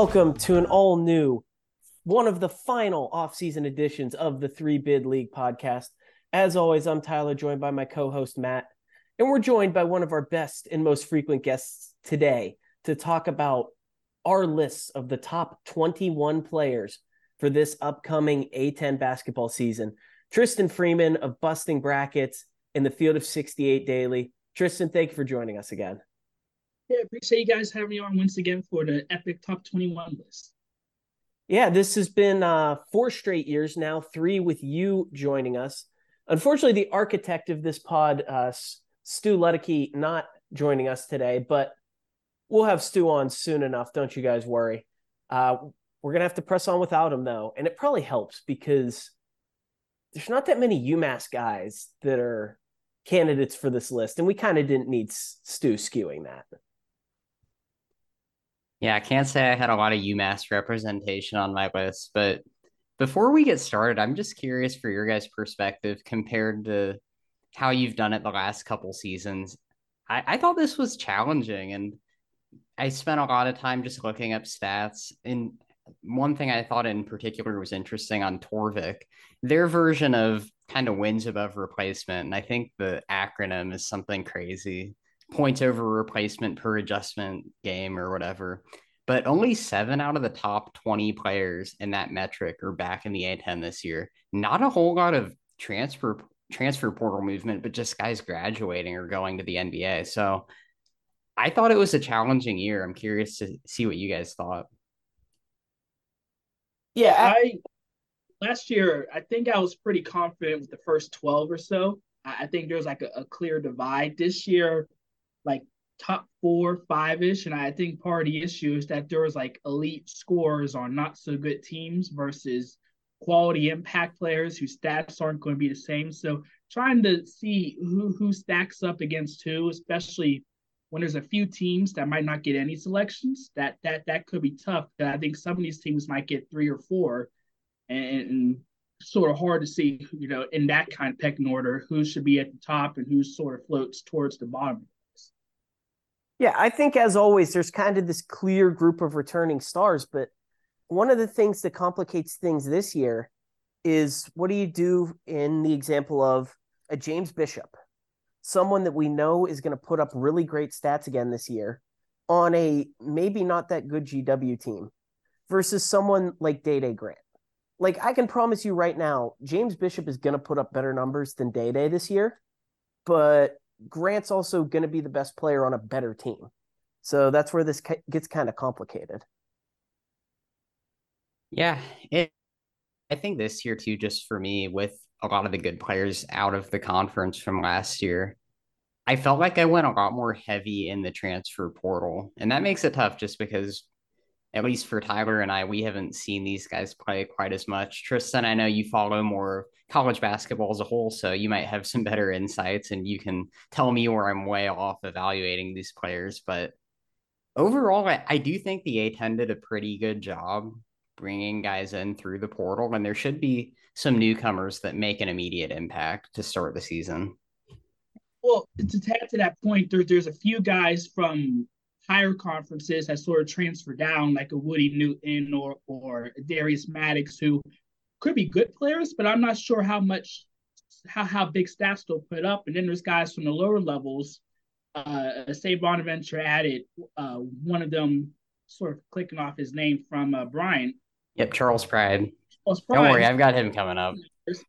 Welcome to an all new, one of the final off-season editions of the Three Bid League podcast. As always, I'm Tyler, joined by my co-host Matt, and we're joined by one of our best and most frequent guests today to talk about our lists of the top 21 players for this upcoming A10 basketball season. Tristan Freeman of Busting Brackets in the Field of 68 Daily. Tristan, thank you for joining us again. Yeah, appreciate you guys having me on once again for the epic top 21 list. Yeah, this has been uh, four straight years now, three with you joining us. Unfortunately, the architect of this pod, uh, Stu Ludicky, not joining us today, but we'll have Stu on soon enough. Don't you guys worry. Uh, we're going to have to press on without him, though. And it probably helps because there's not that many UMass guys that are candidates for this list. And we kind of didn't need Stu skewing that. Yeah, I can't say I had a lot of UMass representation on my list, but before we get started, I'm just curious for your guys' perspective compared to how you've done it the last couple seasons. I, I thought this was challenging and I spent a lot of time just looking up stats. And one thing I thought in particular was interesting on Torvik, their version of kind of wins above replacement. And I think the acronym is something crazy points over replacement per adjustment game or whatever. But only seven out of the top 20 players in that metric are back in the A10 this year. Not a whole lot of transfer transfer portal movement, but just guys graduating or going to the NBA. So I thought it was a challenging year. I'm curious to see what you guys thought. Yeah, I last year I think I was pretty confident with the first 12 or so. I, I think there was like a, a clear divide. This year, like top four, five ish. And I think part of the issue is that there was like elite scores on not so good teams versus quality impact players whose stats aren't going to be the same. So trying to see who who stacks up against who, especially when there's a few teams that might not get any selections, that that that could be tough. I think some of these teams might get three or four, and, and sort of hard to see, you know, in that kind of pecking order, who should be at the top and who sort of floats towards the bottom. Yeah, I think as always, there's kind of this clear group of returning stars, but one of the things that complicates things this year is what do you do in the example of a James Bishop, someone that we know is going to put up really great stats again this year on a maybe not that good GW team versus someone like Dae Dae Grant. Like I can promise you right now, James Bishop is going to put up better numbers than Dae Dae this year, but Grant's also going to be the best player on a better team. So that's where this gets kind of complicated. Yeah, it, I think this year too, just for me, with a lot of the good players out of the conference from last year, I felt like I went a lot more heavy in the transfer portal, and that makes it tough just because at least for Tyler and I, we haven't seen these guys play quite as much. Tristan, I know you follow more college basketball as a whole, so you might have some better insights and you can tell me where I'm way off evaluating these players. But overall, I, I do think the A10 did a pretty good job bringing guys in through the portal, and there should be some newcomers that make an immediate impact to start the season. Well, to add to that point, there, there's a few guys from higher conferences has sort of transferred down, like a Woody Newton or or Darius Maddox, who could be good players, but I'm not sure how much how how big stats they'll put up. And then there's guys from the lower levels. Uh, say Bonaventure added uh, one of them, sort of clicking off his name from uh, Bryant. Yep, Charles Pride. Charles Pride. Don't worry, I've got him coming up.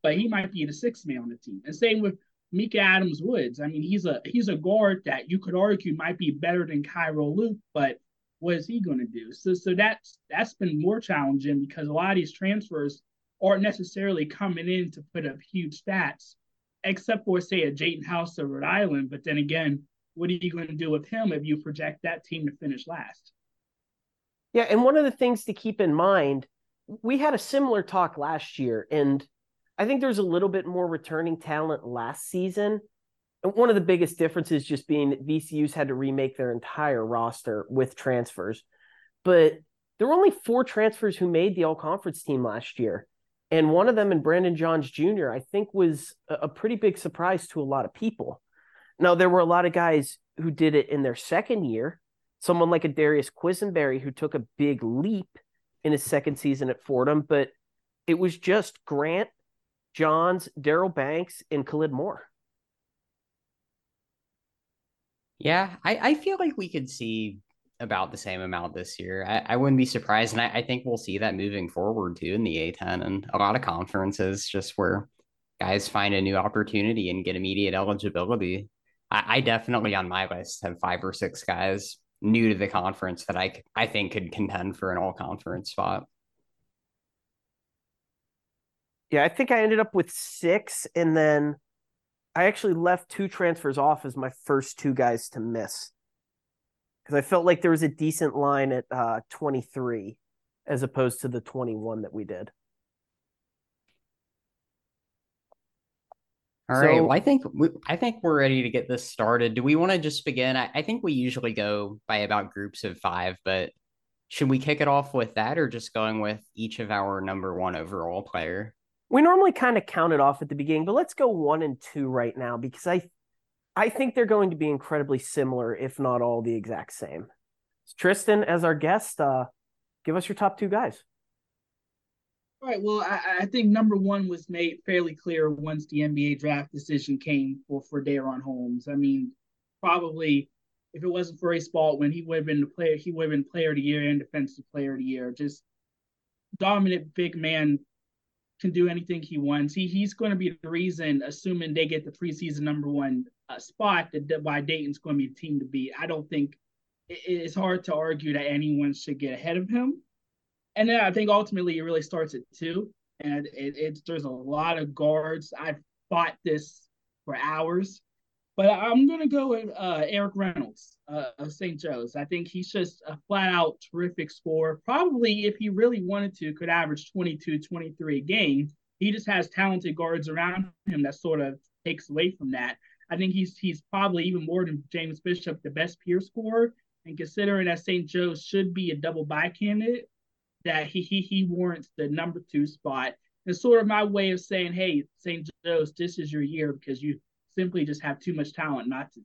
But he might be the sixth man on the team. And same with Mika Adams Woods. I mean, he's a he's a guard that you could argue might be better than Kyrell Luc, but what is he going to do? So so that's that's been more challenging because a lot of these transfers aren't necessarily coming in to put up huge stats, except for say a Jaden House of Rhode Island. But then again, what are you going to do with him if you project that team to finish last? Yeah, and one of the things to keep in mind, we had a similar talk last year, and I think there's a little bit more returning talent last season. And one of the biggest differences just being that VCU's had to remake their entire roster with transfers. But there were only four transfers who made the all conference team last year. And one of them in Brandon Johns Jr., I think was a pretty big surprise to a lot of people. Now, there were a lot of guys who did it in their second year, someone like a Darius Quisenberry who took a big leap in his second season at Fordham, but it was just Grant, Johns, Daryl Banks, and Khalid Moore. Yeah, I, I feel like we could see about the same amount this year. I, I wouldn't be surprised. And I, I think we'll see that moving forward too in the A10 and a lot of conferences just where guys find a new opportunity and get immediate eligibility. I, I definitely on my list have five or six guys new to the conference that I I think could contend for an all conference spot. Yeah, I think I ended up with six, and then I actually left two transfers off as my first two guys to miss because I felt like there was a decent line at uh, 23 as opposed to the 21 that we did. All so, right. Well, I think we, I think we're ready to get this started. Do we want to just begin? I, I think we usually go by about groups of five, but should we kick it off with that, or just going with each of our number one overall player? We normally kind of count it off at the beginning, but let's go one and two right now because I I think they're going to be incredibly similar, if not all the exact same. Tristan, as our guest, uh, give us your top two guys. All right. Well, I, I, think number one was made fairly clear once the NBA draft decision came for for DaRon Holmes. I mean, probably if it wasn't for Ace Baldwin, he would have been the player. He would have been Player of the Year and Defensive Player of the Year. Just dominant big man can do anything he wants. He he's going to be the reason, assuming they get the preseason number one uh, spot, that why Dayton's going to be the team to beat. I don't think it, it's hard to argue that anyone should get ahead of him and then I think ultimately it really starts at two, and it, it's there's a lot of guards. I've fought this for hours, but I'm gonna go with uh, Erik Reynolds uh, of St. Joe's. I think he's just a flat out terrific scorer. Probably if he really wanted to, could average 22, 23 a game. He just has talented guards around him that sort of takes away from that. I think he's he's probably even more than James Bishop, the best peer scorer. And considering that St. Joe's should be a double bye candidate, that he he he warrants the number two spot. It's sort of my way of saying, hey, St. Joe's, this is your year because you simply just have too much talent not to.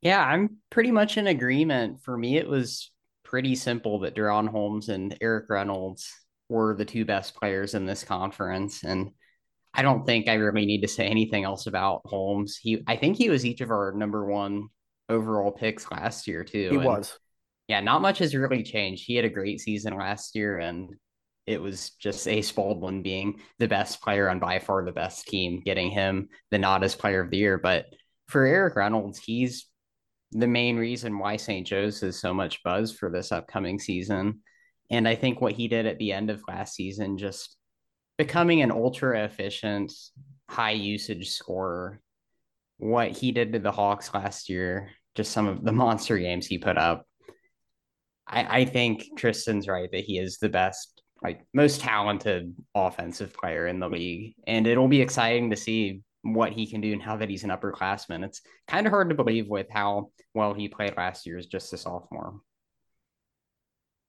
Yeah, I'm pretty much in agreement. For me, it was pretty simple that DaRon Holmes and Erik Reynolds were the two best players in this conference. And I don't think I really need to say anything else about Holmes. He I think he was each of our number one overall picks last year too. He and was yeah, not much has really changed. He had a great season last year, and it was just Ace Baldwin being the best player on by far the best team, getting him the nod as player of the year. But for Erik Reynolds, he's the main reason why St. Joe's has so much buzz for this upcoming season. And I think what he did at the end of last season, just becoming an ultra efficient, high usage scorer, what he did to the Hawks last year, just some of the monster games he put up I, I think Tristan's right that he is the best, like most talented offensive player in the league. And it'll be exciting to see what he can do now that he's an upperclassman. It's kind of hard to believe with how well he played last year as just a sophomore.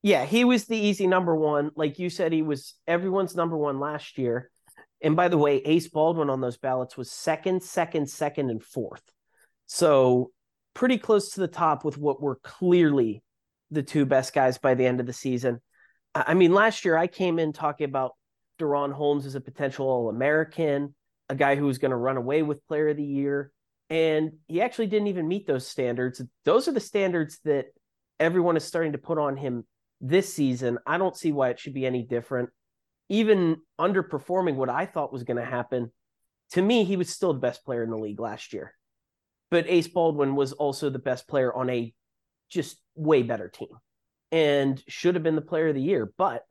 Yeah, he was the easy number one. Like you said, he was everyone's number one last year. And by the way, Ace Baldwin on those ballots was second, second, second, and fourth. So pretty close to the top with what were clearly the two best guys by the end of the season. I mean, last year I came in talking about DaRon Holmes as a potential All American, a guy who was going to run away with Player of the Year, and he actually didn't even meet those standards. Those are the standards that everyone is starting to put on him this season. I don't see why it should be any different. Even underperforming what I thought was going to happen, to me, he was still the best player in the league last year. But Ace Baldwin was also the best player on a just way better team and should have been the player of the year. But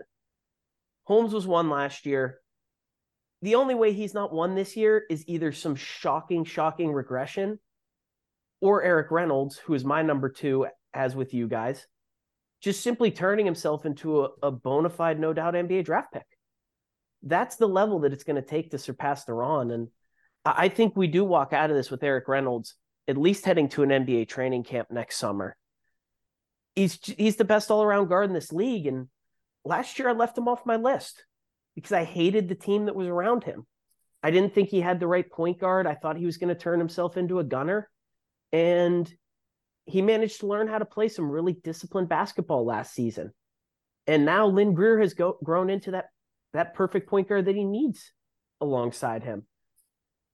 Holmes was one last year. The only way he's not won this year is either some shocking, shocking regression or Erik Reynolds, who is my number two, as with you guys, just simply turning himself into a, a bona fide, no doubt NBA draft pick. That's the level that it's going to take to surpass DaRon. And I think we do walk out of this with Erik Reynolds at least heading to an NBA training camp next summer he's he's the best all around guard in this league. And last year I left him off my list because I hated the team that was around him. I didn't think he had the right point guard. I thought he was going to turn himself into a gunner. And he managed to learn how to play some really disciplined basketball last season. And now Lynn Greer has go, grown into that that perfect point guard that he needs alongside him.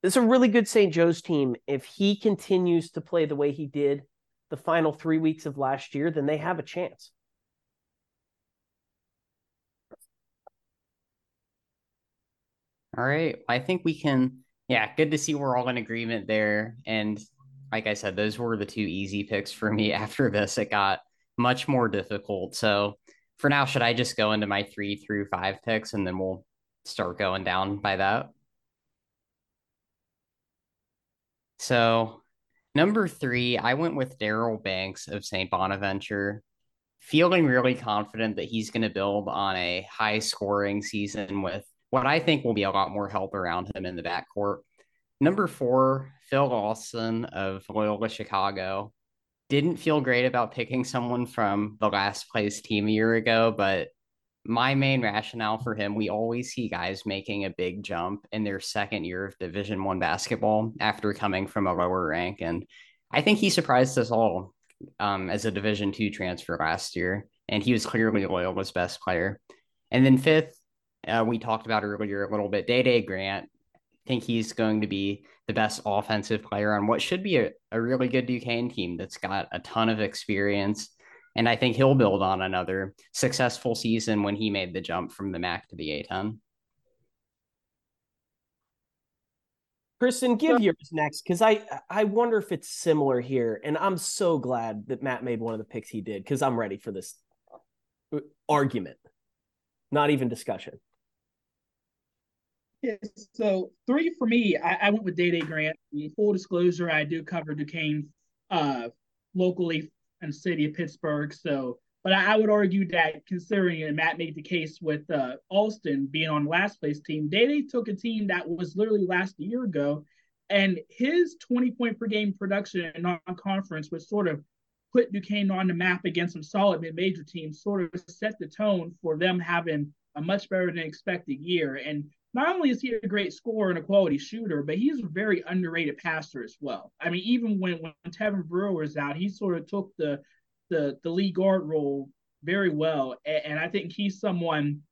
It's a really good St. Joe's team. If he continues to play the way he did the final three weeks of last year, then they have a chance. All right. I think we can, yeah, good to see we're all in agreement there. And like I said, those were the two easy picks for me. After this, it got much more difficult. So for now, should I just go into my three through five picks and then we'll start going down by that? So number three, I went with Daryl Banks of St. Bonaventure, feeling really confident that he's going to build on a high scoring season with what I think will be a lot more help around him in the backcourt. Number four, Phil Alston of Loyola Chicago. Didn't feel great about picking someone from the last place team a year ago, but my main rationale for him, we always see guys making a big jump in their second year of Division One basketball after coming from a lower rank, and I think he surprised us all um, as a Division Two transfer last year, and he was clearly Loyola's best player. And then fifth, uh, we talked about earlier a little bit. Dae Dae Grant, I think he's going to be the best offensive player on what should be a, a really good Duquesne team that's got a ton of experience. And I think he'll build on another successful season when he made the jump from the MAC to the A10. Tristan, give yours next because I I wonder if it's similar here, and I'm so glad that Matt made one of the picks he did because I'm ready for this uh, argument, not even discussion. Yeah, so three for me, I, I went with Dae Dae Grant. full disclosure, I do cover Duquesne uh, locally the city of Pittsburgh. So, but I, I would argue that considering, and Matt made the case with uh, Alston being on last place team, Dae Dae took a team that was literally last year ago, and his 20 point per game production in non-conference was sort of put Duquesne on the map against some solid mid-major teams, sort of set the tone for them having a much better than expected year. And not only is he a great scorer and a quality shooter, but he's a very underrated passer as well. I mean, even when when Tevin Brewer was out, he sort of took the the the lead guard role very well, and, and I think he's someone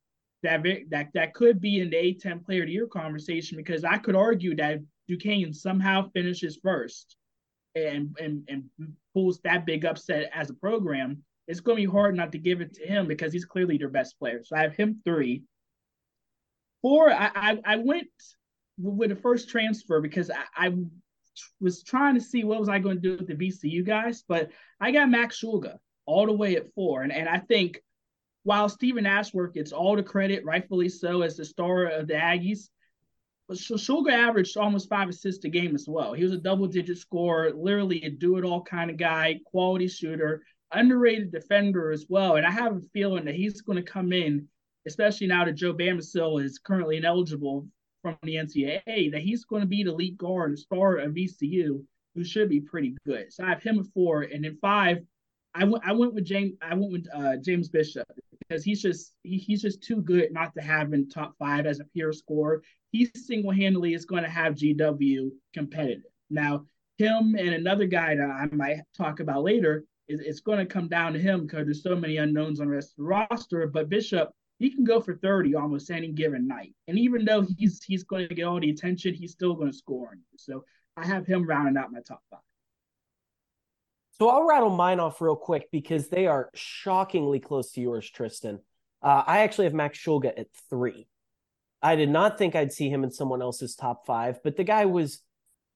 that that that could be in the A10 Player of the Year conversation because I could argue that Duquesne somehow finishes first and and and pulls that big upset as a program. It's going to be hard not to give it to him because he's clearly their best player. So I have him three. Four, I, I, I went with the first transfer because I, I, was trying to see what was I going to do with the VCU guys, but I got Max Shulga all the way at four. And, and I think while Stephen Ashworth gets all the credit, rightfully so, as the star of the Aggies, but Shulga averaged almost five assists a game as well. He was a double digit scorer, literally a do it all kind of guy, quality shooter, underrated defender as well. And I have a feeling that he's going to come in especially now that Joe Bamisile is currently ineligible from the NCAA, that he's going to be the lead guard and star of VCU, who should be pretty good. So I have him at four, and then five, I went I went with James I went with uh, James Bishop because he's just he, he's just too good not to have in top five as a pure scorer. He single handedly is going to have GW competitive. Now him and another guy that I might talk about later is it's going to come down to him because there's so many unknowns on the rest of the roster. But Bishop he can go for 30 almost any given night. And even though he's he's going to get all the attention, he's still going to score on you. So I have him rounding out my top five. So I'll rattle mine off real quick because they are shockingly close to yours, Tristan. Uh, I actually have Max Shulga at three. I did not think I'd see him in someone else's top five, but the guy was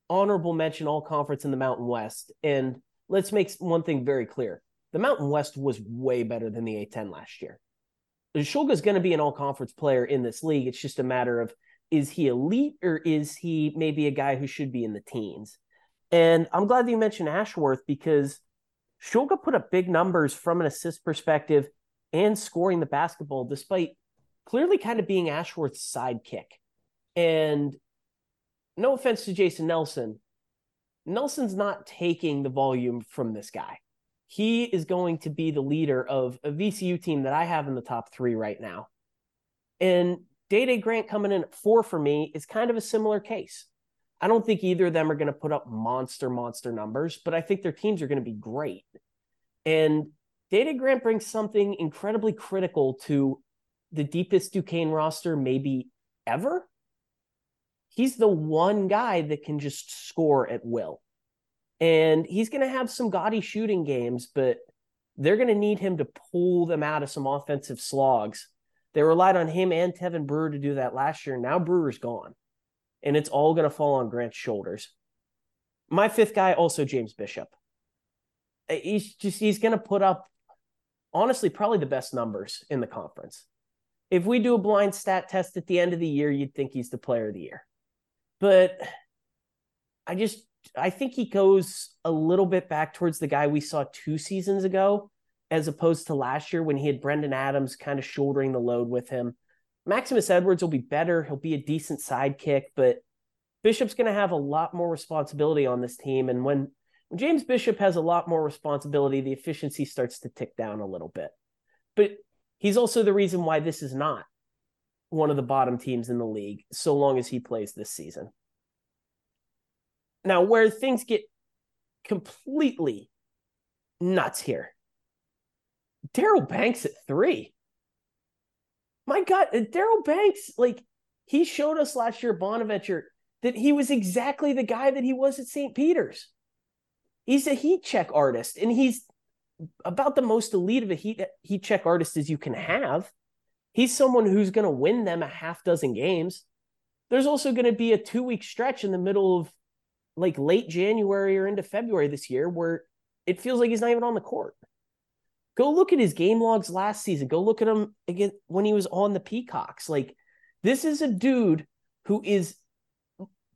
honorable mention all conference in the Mountain West. And let's make one thing very clear the Mountain West was way better than the A10 last year. Shulga is going to be an all conference player in this league. It's just a matter of is he elite or is he maybe a guy who should be in the teens? And I'm glad that you mentioned Ashworth because Shulga put up big numbers from an assist perspective and scoring the basketball, despite clearly kind of being Ashworth's sidekick. And no offense to Jason Nelson, Nelson's not taking the volume from this guy he is going to be the leader of a VCU team that I have in the top three right now. And Dae Dae Grant coming in at four for me is kind of a similar case. I don't think either of them are going to put up monster, monster numbers, but I think their teams are going to be great. And Dae Dae Grant brings something incredibly critical to the deepest Duquesne roster, maybe ever. He's the one guy that can just score at will. And he's going to have some gaudy shooting games, but they're going to need him to pull them out of some offensive slogs. They relied on him and Tevin Brewer to do that last year. Now Brewer's gone, and it's all going to fall on Grant's shoulders. My fifth guy, also James Bishop. Uh, he's just, he's going to put up, honestly, probably the best numbers in the conference. If we do a blind stat test at the end of the year, you'd think he's the player of the year. But I just, I think he goes a little bit back towards the guy we saw two seasons ago, as opposed to last year when he had Brendan Adams kind of shouldering the load with him. Maximus Edwards will be better. He'll be a decent sidekick, but Bishop's going to have a lot more responsibility on this team. And when, James Bishop has a lot more responsibility, the efficiency starts to tick down a little bit. But he's also the reason why this is not one of the bottom teams in the league, so long as he plays this season. Now, where things get completely nuts here, Daryl Banks at three. My God, uh, Daryl Banks, like he showed us last year, Bonaventure, that he was exactly the guy that he was at St. Peter's. He's a heat check artist, and he's about the most elite of a heat heat check artist as you can have. He's someone who's going to win them a half dozen games. There's also going to be a two week stretch in the middle of like late January or into February this year where it feels like he's not even on the court. Go look at his game logs last season. Go look at him again when he was on the Peacocks. Like this is a dude who is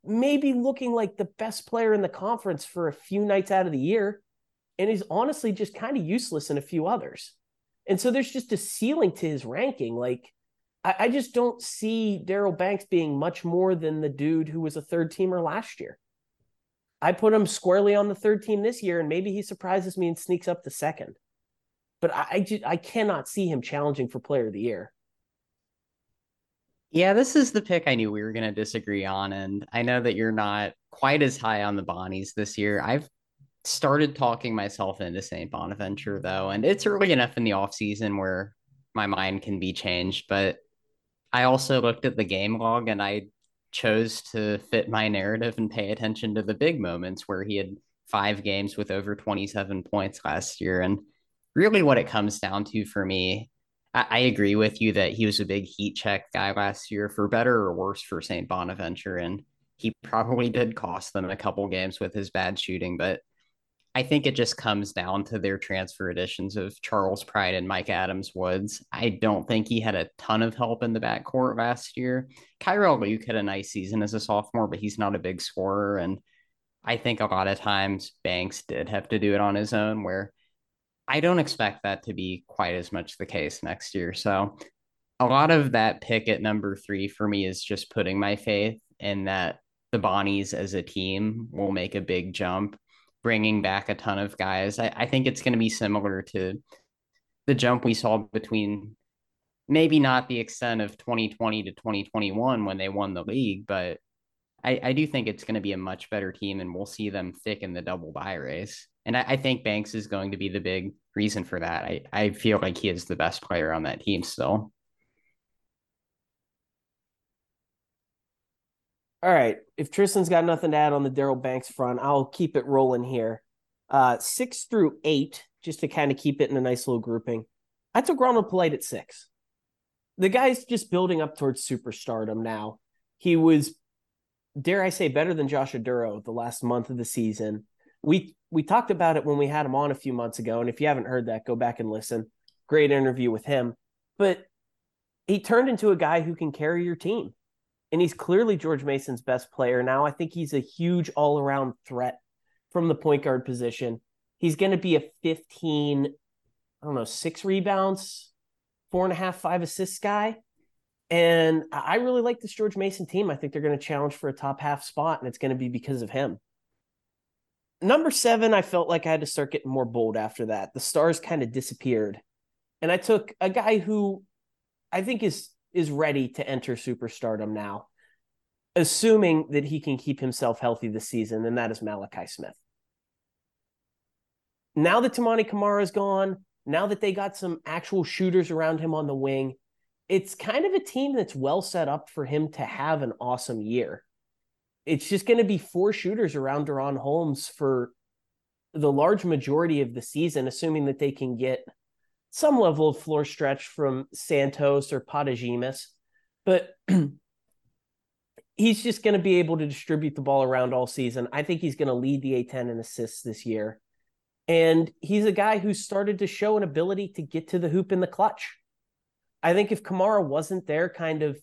maybe looking like the best player in the conference for a few nights out of the year and is honestly just kind of useless in a few others. And so there's just a ceiling to his ranking. Like I, I just don't see Daryl Banks being much more than the dude who was a third teamer last year. I put him squarely on the third team this year, and maybe he surprises me and sneaks up to second. But I, I, just, I cannot see him challenging for Player of the Year. Yeah, this is the pick I knew we were going to disagree on, and I know that you're not quite as high on the Bonnies this year. I've started talking myself into St. Bonaventure though, and it's early enough in the off season where my mind can be changed. But I also looked at the game log and I chose to fit my narrative and pay attention to the big moments where he had five games with over 27 points last year. And really, what it comes down to for me, I, I agree with you that he was a big heat check guy last year, for better or worse for St. Bonaventure. And he probably did cost them a couple games with his bad shooting, but I think it just comes down to their transfer additions of Charles Pride and Mika Adams Woods. I don't think he had a ton of help in the backcourt last year. Kyrell Luc had a nice season as a sophomore, but he's not a big scorer. And I think a lot of times Banks did have to do it on his own, where I don't expect that to be quite as much the case next year. So a lot of that pick at number three for me is just putting my faith in that the Bonnies as a team will make a big jump bringing back a ton of guys. I, I think it's going to be similar to the jump we saw between maybe not the extent of 2020 to 2021 when they won the league, but I, I do think it's going to be a much better team and we'll see them thick in the double bye race. And I, I think Banks is going to be the big reason for that. I, I feel like he is the best player on that team still. All right. If Tristan's got nothing to add on the Daryl Banks front, I'll keep it rolling here. Uh, six through eight, just to kind of keep it in a nice little grouping. I took Ronald Polite at six. The guy's just building up towards superstardom now. He was, dare I say, better than Josh Oduro the last month of the season. We we talked about it when we had him on a few months ago, and if you haven't heard that, go back and listen. Great interview with him. But he turned into a guy who can carry your team and he's clearly George Mason's best player now. I think he's a huge all around threat from the point guard position. He's going to be a 15, I don't know, six rebounds, four and a half, five assists guy. And I really like this George Mason team. I think they're going to challenge for a top half spot, and it's going to be because of him. Number seven, I felt like I had to start getting more bold after that. The stars kind of disappeared. And I took a guy who I think is is ready to enter superstardom now. assuming that he can keep himself healthy this season, and that is Malachi Smith. Now that Toumani Camara is gone, now that they got some actual shooters around him on the wing, it's kind of a team that's well set up for him to have an awesome year. It's just going to be four shooters around DaRon Holmes for the large majority of the season, assuming that they can get some level of floor stretch from Santos or Padegimas. But he's just going to be able to distribute the ball around all season. I think he's going to lead the A10 in assists this year. And he's a guy who started to show an ability to get to the hoop in the clutch. I think if Camara wasn't there, kind of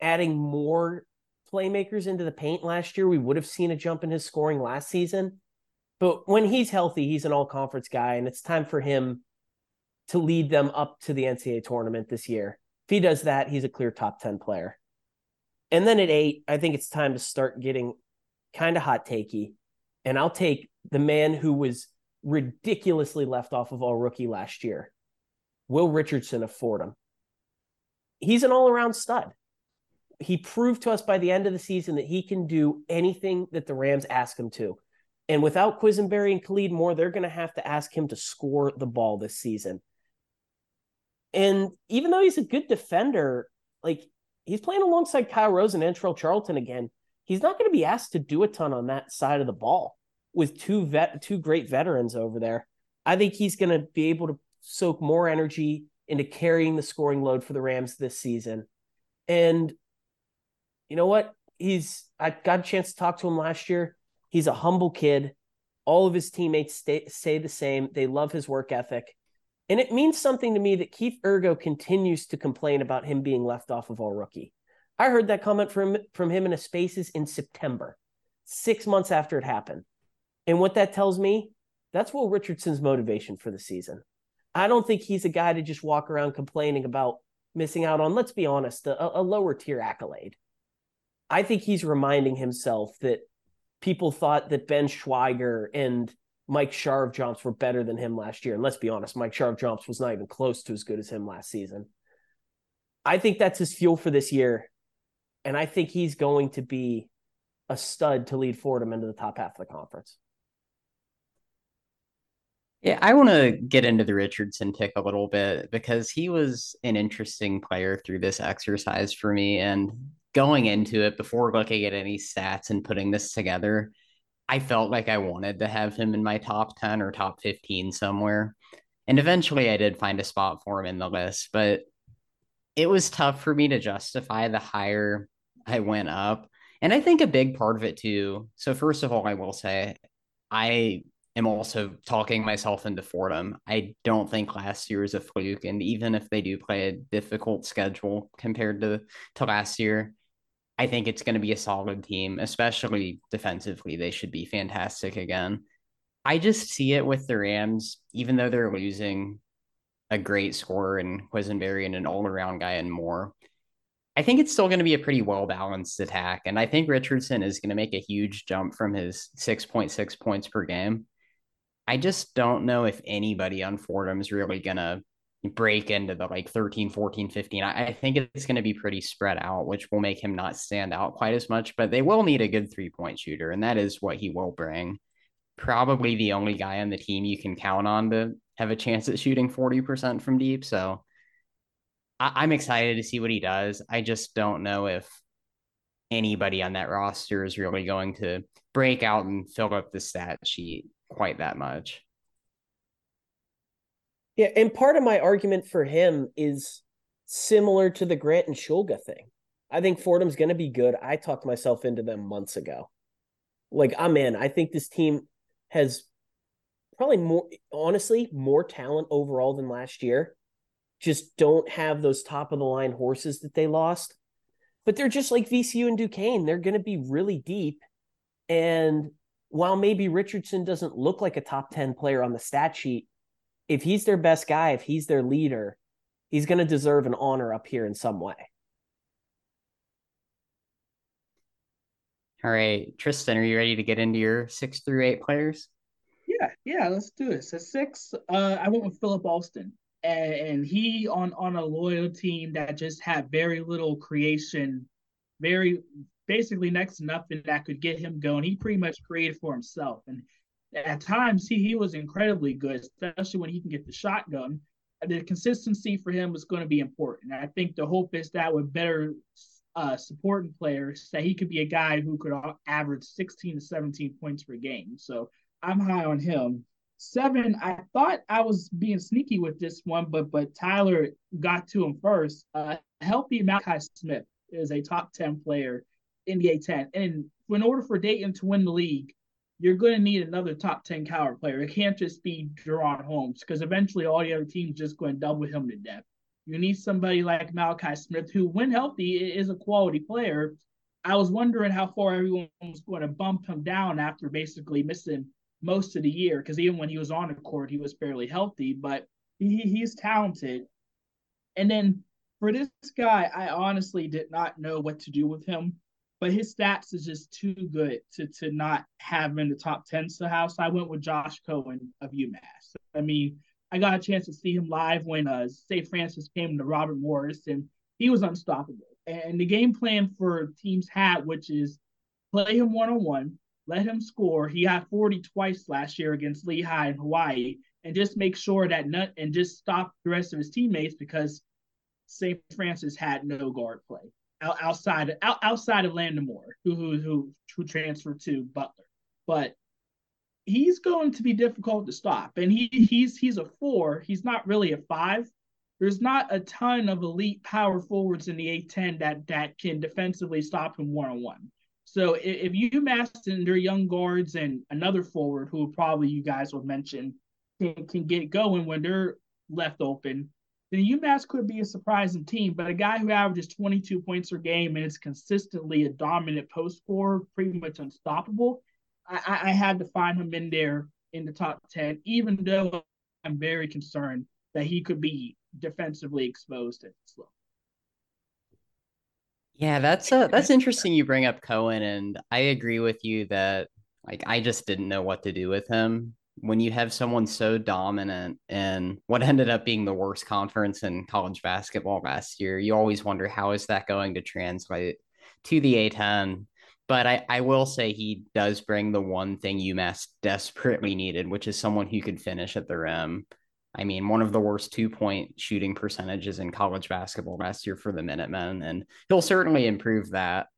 adding more playmakers into the paint last year, we would have seen a jump in his scoring last season. But when he's healthy, he's an all conference guy, and it's time for him to lead them up to the NCAA tournament this year. If he does that, he's a clear top 10 player. And then at eight, I think it's time to start getting kind of hot takey. And I'll take the man who was ridiculously left off of all rookie last year, Will Richardson of Fordham. He's an all around stud. He proved to us by the end of the season that he can do anything that the Rams ask him to. And without Quisenberry and Khalid Moore, they're going to have to ask him to score the ball this season. And even though he's a good defender, like he's playing alongside Kyle Rose and Antrell Charlton again, he's not going to be asked to do a ton on that side of the ball with two vet two great veterans over there. I think he's going to be able to soak more energy into carrying the scoring load for the Rams this season. And you know what? He's I got a chance to talk to him last year. He's a humble kid. All of his teammates stay, say the same. They love his work ethic. And it means something to me that Keith Urgo continues to complain about him being left off of all rookie. I heard that comment from, from him in a spaces in September, six months after it happened. And what that tells me, that's Will Richardson's motivation for the season. I don't think he's a guy to just walk around complaining about missing out on, let's be honest, a, a lower tier accolade. I think he's reminding himself that people thought that Ben Schweiger and Mike Sharavjamts were better than him last year. And let's be honest, Mike Sharavjamts was not even close to as good as him last season. I think that's his fuel for this year. And I think he's going to be a stud to lead Fordham into the top half of the conference. Yeah, I want to get into the Richardson pick a little bit because he was an interesting player through this exercise for me. And going into it, before looking at any stats and putting this together, I felt like I wanted to have him in my top 10 or top 15 somewhere. And eventually I did find a spot for him in the list, but it was tough for me to justify the higher I went up. And I think a big part of it too. So, first of all, I will say I am also talking myself into Fordham. I don't think last year is a fluke, and even if they do play a difficult schedule compared to to last year, I think it's going to be a solid team, especially defensively. They should be fantastic again. I just see it with the Rams, even though they're losing a great scorer in Quisenberry and an all around guy and more. I think it's still going to be a pretty well balanced attack. And I think Richardson is going to make a huge jump from his 6.6 points per game I just don't know if anybody on Fordham is really going to break into the like 13, 14, 15. I, I think it's going to be pretty spread out, which will make him not stand out quite as much, but they will need a good three point shooter, and that is what he will bring. Probably the only guy on the team you can count on to have a chance at shooting 40% from deep. So I, I'm excited to see what he does. I just don't know if anybody on that roster is really going to break out and fill up the stat sheet quite that much. Yeah, and part of my argument for him is similar to the Grant and Shulga thing. I think Fordham's going to be good. I talked myself into them months ago. Like ah, I'm in. I think this team has probably more, honestly, more talent overall than last year. Just don't have those top of the line horses that they lost. But they're just like VCU and Duquesne. They're going to be really deep. And while maybe Richardson doesn't look like a top 10 player on the stat sheet, if he's their best guy, if he's their leader, he's going to deserve an honor up here in some way. All right, Tristan, are you ready to get into your six through eight players? Yeah, yeah, let's do it. So six, uh, I went with Philip Alston, and, and he on on a loyal team that just had very little creation, very basically next to nothing that could get him going. He pretty much created for himself. And at times he, he was incredibly good, especially when he can get the shotgun. The consistency for him was going to be important. I think the hope is that with better uh, supporting players, that he could be a guy who could average 16 to 17 points per game. So I'm high on him. Seven, I thought I was being sneaky with this one, but but Tyler got to him first. Uh, healthy Malachi Smith is a top 10 player in the A10. And in order for Dayton to win the league, you're going to need another top 10 caliber player. It can't just be DaRon Holmes because eventually all the other teams just going to double him to death. You need somebody like Malachi Smith, who, when healthy, is a quality player. I was wondering how far everyone was going to bump him down after basically missing most of the year because even when he was on the court, he was fairly healthy, but he, he's talented. And then for this guy, I honestly did not know what to do with him but his stats is just too good to to not have him in the top 10 somehow. So I went with Josh Cohen of UMass. I mean, I got a chance to see him live when uh St. Francis came to Robert Morris and he was unstoppable. And the game plan for teams had, which is play him one on one, let him score. He had 40 twice last year against Lehigh and Hawaii, and just make sure that nut and just stop the rest of his teammates because St. Francis had no guard play outside outside of Landon Moore, who who who who transferred to Butler, but he's going to be difficult to stop. And he he's he's a four. He's not really a five. There's not a ton of elite power forwards in the A10 that that can defensively stop him one on one. So if, if UMass and their young guards and another forward who probably you guys will mention can, can get going when they're left open, then UMass could be a surprising team. But a guy who averages 22 points per game and is consistently a dominant post scorer, pretty much unstoppable, I, I had to find him in there in the top 10, even though I'm very concerned that he could be defensively exposed at this level. Yeah, that's uh that's interesting you bring up Cohen and I agree with you that like I just didn't know what to do with him when you have someone so dominant in what ended up being the worst conference in college basketball last year, you always wonder how is that going to translate to the A10. But I, I will say he does bring the one thing UMass desperately needed, which is someone who could finish at the rim. I mean, one of the worst two point shooting percentages in college basketball last year for the Minutemen, and he'll certainly improve that.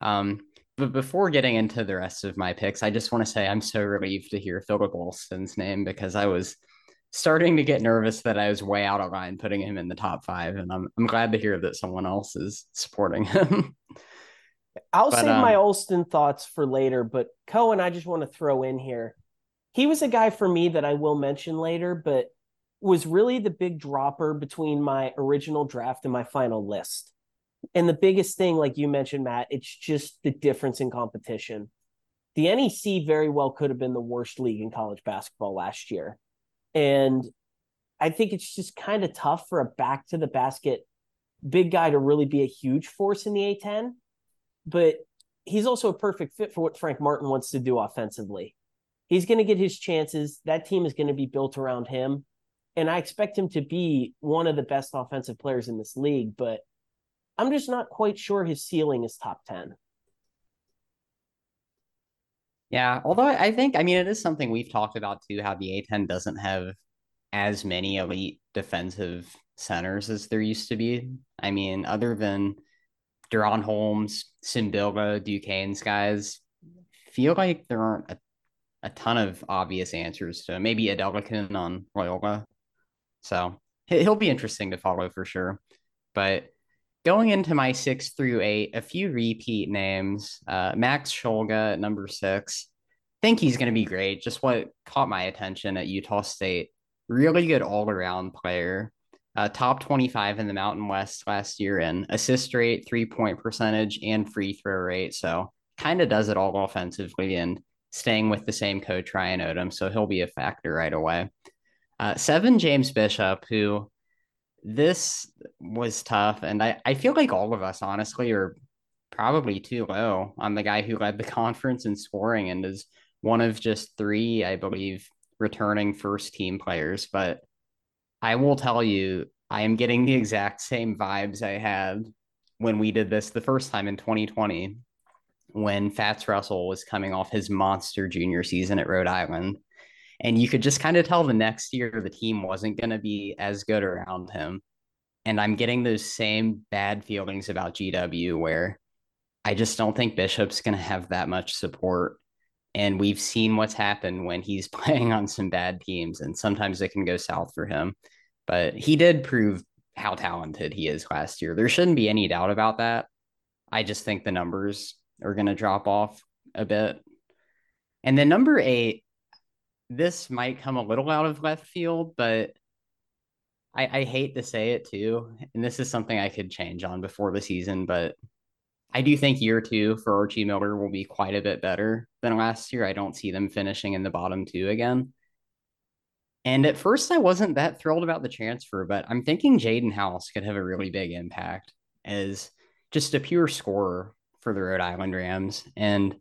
Um, but before getting into the rest of my picks, I just want to say I'm so relieved to hear Philip Alston's name because I was starting to get nervous that I was way out of line putting him in the top five, and I'm I'm glad to hear that someone else is supporting him. I'll but, save um, my Alston thoughts for later, but Cohen, I just want to throw in here. He was a guy for me that I will mention later, but was really the big dropper between my original draft and my final list. And the biggest thing, like you mentioned, Matt, it's just the difference in competition. The NEC very well could have been the worst league in college basketball last year. And I think it's just kind of tough for a back to the basket big guy to really be a huge force in the A10. But he's also a perfect fit for what Frank Martin wants to do offensively. He's going to get his chances. That team is going to be built around him. And I expect him to be one of the best offensive players in this league. But I'm just not quite sure his ceiling is top 10. Yeah, although I think, I mean, it is something we've talked about too, how the A10 doesn't have as many elite defensive centers as there used to be. I mean, other than DaRon Holmes, Tsimbila, Duquesne's guys, feel like there aren't a, a ton of obvious answers to maybe Adelekun on Loyola. So he'll be interesting to follow for sure. But going into my six through eight, a few repeat names. Uh, Max Shulga at number six. Think he's going to be great. Just what caught my attention at Utah State. Really good all around player. Uh, top 25 in the Mountain West last year in assist rate, three point percentage, and free throw rate. So kind of does it all offensively and staying with the same coach, Ryan Odom. So he'll be a factor right away. Uh, seven, James Bishop, who this was tough. And I, I feel like all of us, honestly, are probably too low on the guy who led the conference in scoring and is one of just three, I believe, returning first team players. But I will tell you, I am getting the exact same vibes I had when we did this the first time in 2020. when Fats Russell was coming off his monster junior season at Rhode Island. And you could just kind of tell the next year the team wasn't going to be as good around him. And I'm getting those same bad feelings about GW where I just don't think Bishop's going to have that much support. And we've seen what's happened when he's playing on some bad teams, and sometimes it can go south for him. But he did prove how talented he is last year. There shouldn't be any doubt about that. I just think the numbers are going to drop off a bit. And then number eight, this might come a little out of left field, but I, I hate to say it too. And this is something I could change on before the season, but I do think year two for Archie Miller will be quite a bit better than last year. I don't see them finishing in the bottom two again. And at first, I wasn't that thrilled about the transfer, but I'm thinking Jaden House could have a really big impact as just a pure scorer for the Rhode Island Rams. And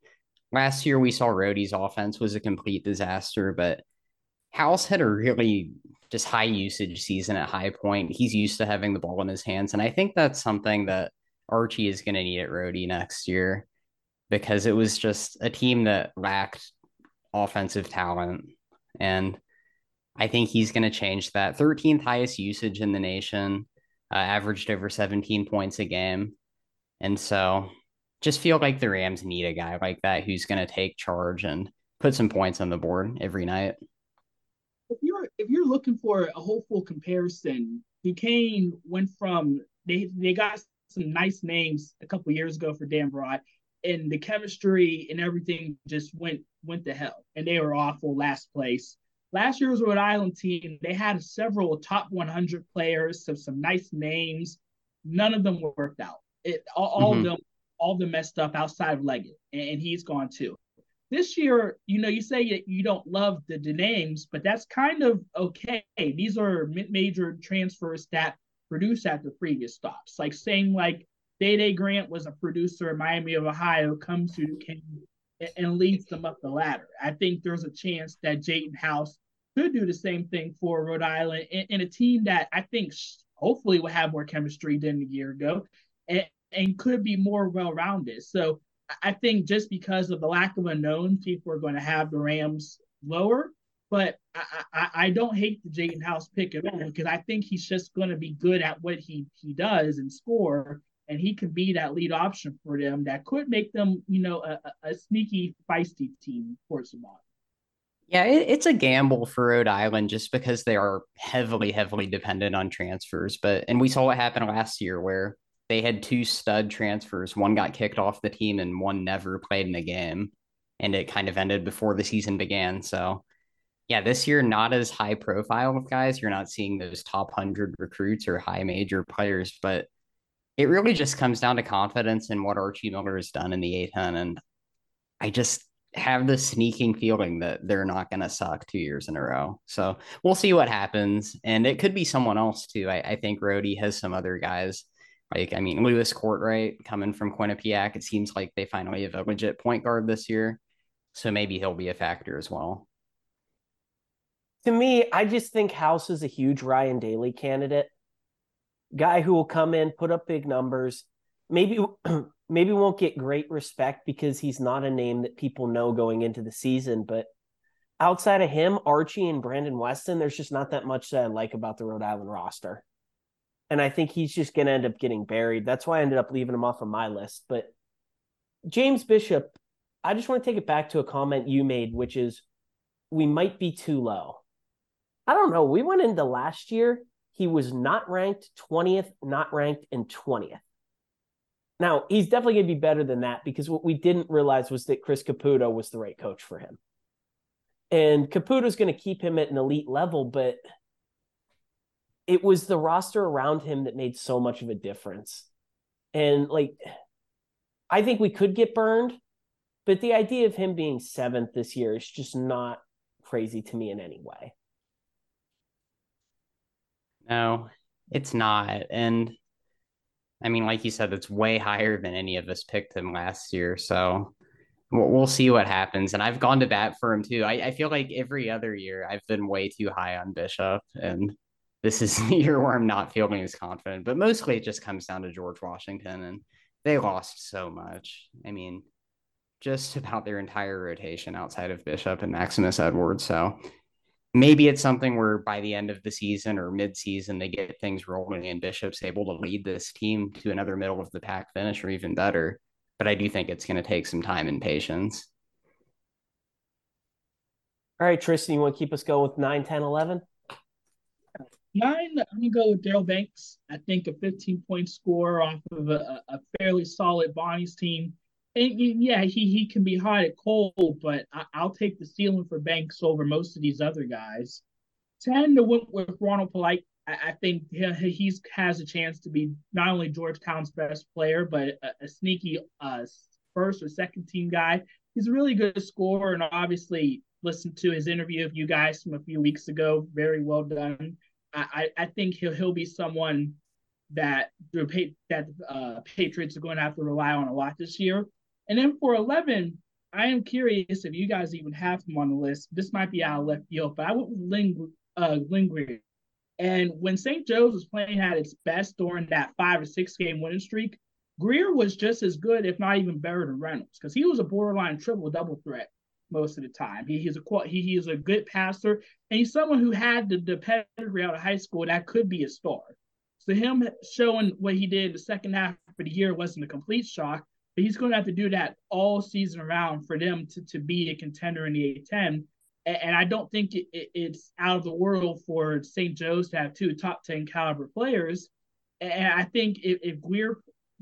last year, we saw Rhody's offense was a complete disaster, but House had a really just high usage season at High Point. He's used to having the ball in his hands. And I think that's something that Archie is going to need at Rhody next year because it was just a team that lacked offensive talent. And I think he's going to change that. 13th highest usage in the nation, uh, averaged over 17 points a game. And so just feel like the Rams need a guy like that who's going to take charge and put some points on the board every night. If you're if you're looking for a hopeful comparison, Duquesne went from they they got some nice names a couple years ago for Dambrot, and the chemistry and everything just went went to hell, and they were awful last place. Last year's Rhode Island team, they had several top 100 players, so some nice names. None of them worked out. It all, all mm-hmm. of them all the messed up outside of Leggett, and, and he's gone too. This year, you know, you say you, don't love the, the names, but that's kind of okay. These are major transfers that produce at the previous stops. Like saying like Dae Dae Grant was a producer in Miami of Ohio, comes to Duquesne and leads them up the ladder. I think there's a chance that Jaden House could do the same thing for Rhode Island in, in a team that I think hopefully will have more chemistry than a year ago and, and could be more well rounded. So I think just because of the lack of unknown, people are going to have the Rams lower. But I, I, I don't hate the Jaden House pick at all because I think he's just going to be good at what he, he does and score. And he can be that lead option for them that could make them, you know, a, a sneaky, feisty team for some. Yeah, it, it's a gamble for Rhode Island just because they are heavily, heavily dependent on transfers. But and we saw what happened last year where they had two stud transfers. One got kicked off the team and one never played in a game. And it kind of ended before the season began. So yeah, this year not as high profile of guys. You're not seeing those top hundred recruits or high major players, but it really just comes down to confidence in what Archie Miller has done in the A10. And I just have this sneaking feeling that they're not going to suck two years in a row. So we'll see what happens. And it could be someone else too. I, I think Rhody has some other guys. Like, I mean, Luis Kortright coming from Quinnipiac. It seems like they finally have a legit point guard this year. So maybe he'll be a factor as well to me, I just think House is a huge Ryan Daly candidate. Guy who will come in, put up big numbers. Maybe maybe won't get great respect because he's not a name that people know going into the season, but outside of him, Archie and Brandon Weston, there's just not that much that I like about the Rhode Island roster. And I think he's just going to end up getting buried. That's why I ended up leaving him off of my list. But James Bishop, I just want to take it back to a comment you made, which is we might be too low. I don't know. We went into last year, he was not ranked 20th, not ranked in 20th. Now, he's definitely going to be better than that because what we didn't realize was that Chris Caputo was the right coach for him. And Caputo's going to keep him at an elite level, but it was the roster around him that made so much of a difference. And like, I think we could get burned, but the idea of him being seventh this year is just not crazy to me in any way. No, it's not. And I mean, like you said, it's way higher than any of us picked him last year. So we'll, see what happens. And I've gone to bat for him too. I, I feel like every other year I've been way too high on Bishop. And this is the year where I'm not feeling as confident. But mostly it just comes down to George Washington. And they lost so much. I mean, just about their entire rotation outside of Bishop and Maximus Edwards. So maybe it's something where by the end of the season or mid-season they get things rolling and Bishop's able to lead this team to another middle of the pack finish or even better. But I do think it's going to take some time and patience. All right, Tristan, you want to keep us going with 9, 10, 11? Nine, I'm gonna go with Daryl Banks. I think a 15 point score off of a, a fairly solid Bonnie's team. And yeah, he he can be hot at cold, but I, will take the ceiling for Banks over most of these other guys. Ten to went with Ronald Polite. I, I think he he's has a chance to be not only Georgetown's best player, but a, a sneaky uh, first or second team guy. He's a really good scorer, and obviously listened to his interview of you guys from a few weeks ago. Very well done. I, I think he'll he'll be someone that the that uh, Patriots are going to have to rely on a lot this year. And then for eleven, I am curious if you guys even have him on the list. This might be out of left field, but I went with Ling uh, Lynn Greer. And when St. Joe's was playing at its best during that five or six game winning streak, Greer was just as good, if not even better, than Reynolds because he was a borderline triple double threat most of the time. He, he's a he, he is a good passer, and he's someone who had the, the pedigree out of high school that could be a star. So him showing what he did in the second half of the year wasn't a complete shock, but he's going to have to do that all season around for them to, to be a contender in the A10. And, and I don't think it, it, it's out of the world for St. Joe's to have two top 10 caliber players. And I think if, if Greer,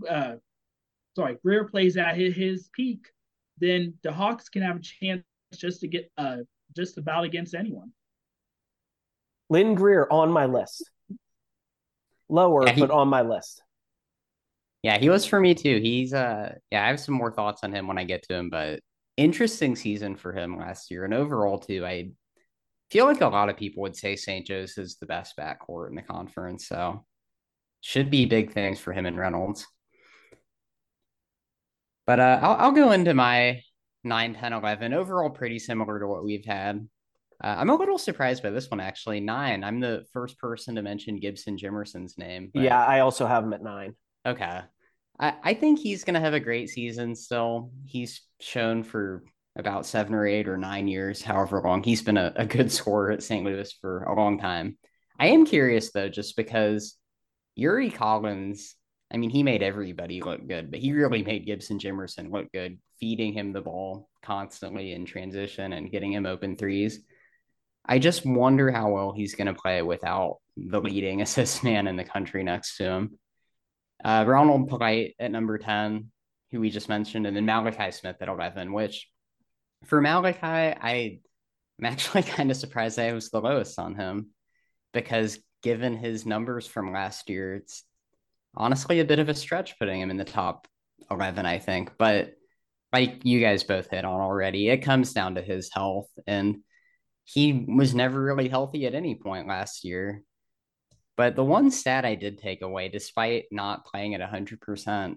uh, sorry, Greer plays at his, his peak, then the Hawks can have a chance just to get uh just about against anyone. Lynn Greer on my list. Lower, yeah, he, but on my list. Yeah, he was for me too. He's uh yeah, I have some more thoughts on him when I get to him, but interesting season for him last year. And overall too, I feel like a lot of people would say St. Joe's is the best backcourt in the conference. So should be big things for him and Reynolds. But uh, I'll, I'll go into my 9, 10, 11. Overall, pretty similar to what we've had. Uh, I'm a little surprised by this one, actually. Nine. I'm the first person to mention Gibson Jimerson's name. But... Yeah, I also have him at nine. Okay. I, I think he's going to have a great season still. He's shown for about seven or eight or nine years, however long. He's been a, a good scorer at St. Louis for a long time. I am curious, though, just because Yuri Collins I mean, he made everybody look good, but he really made Gibson Jimerson look good, feeding him the ball constantly in transition and getting him open threes. I just wonder how well he's going to play without the leading assist man in the country next to him. Uh, Ronald Polite at number 10, who we just mentioned, and then Malachi Smith at 11, which for Malachi, I, I'm actually kind of surprised I was the lowest on him because given his numbers from last year, it's honestly a bit of a stretch putting him in the top 11, I think. But like you guys both hit on already, it comes down to his health. And he was never really healthy at any point last year. But the one stat I did take away, despite not playing at 100%,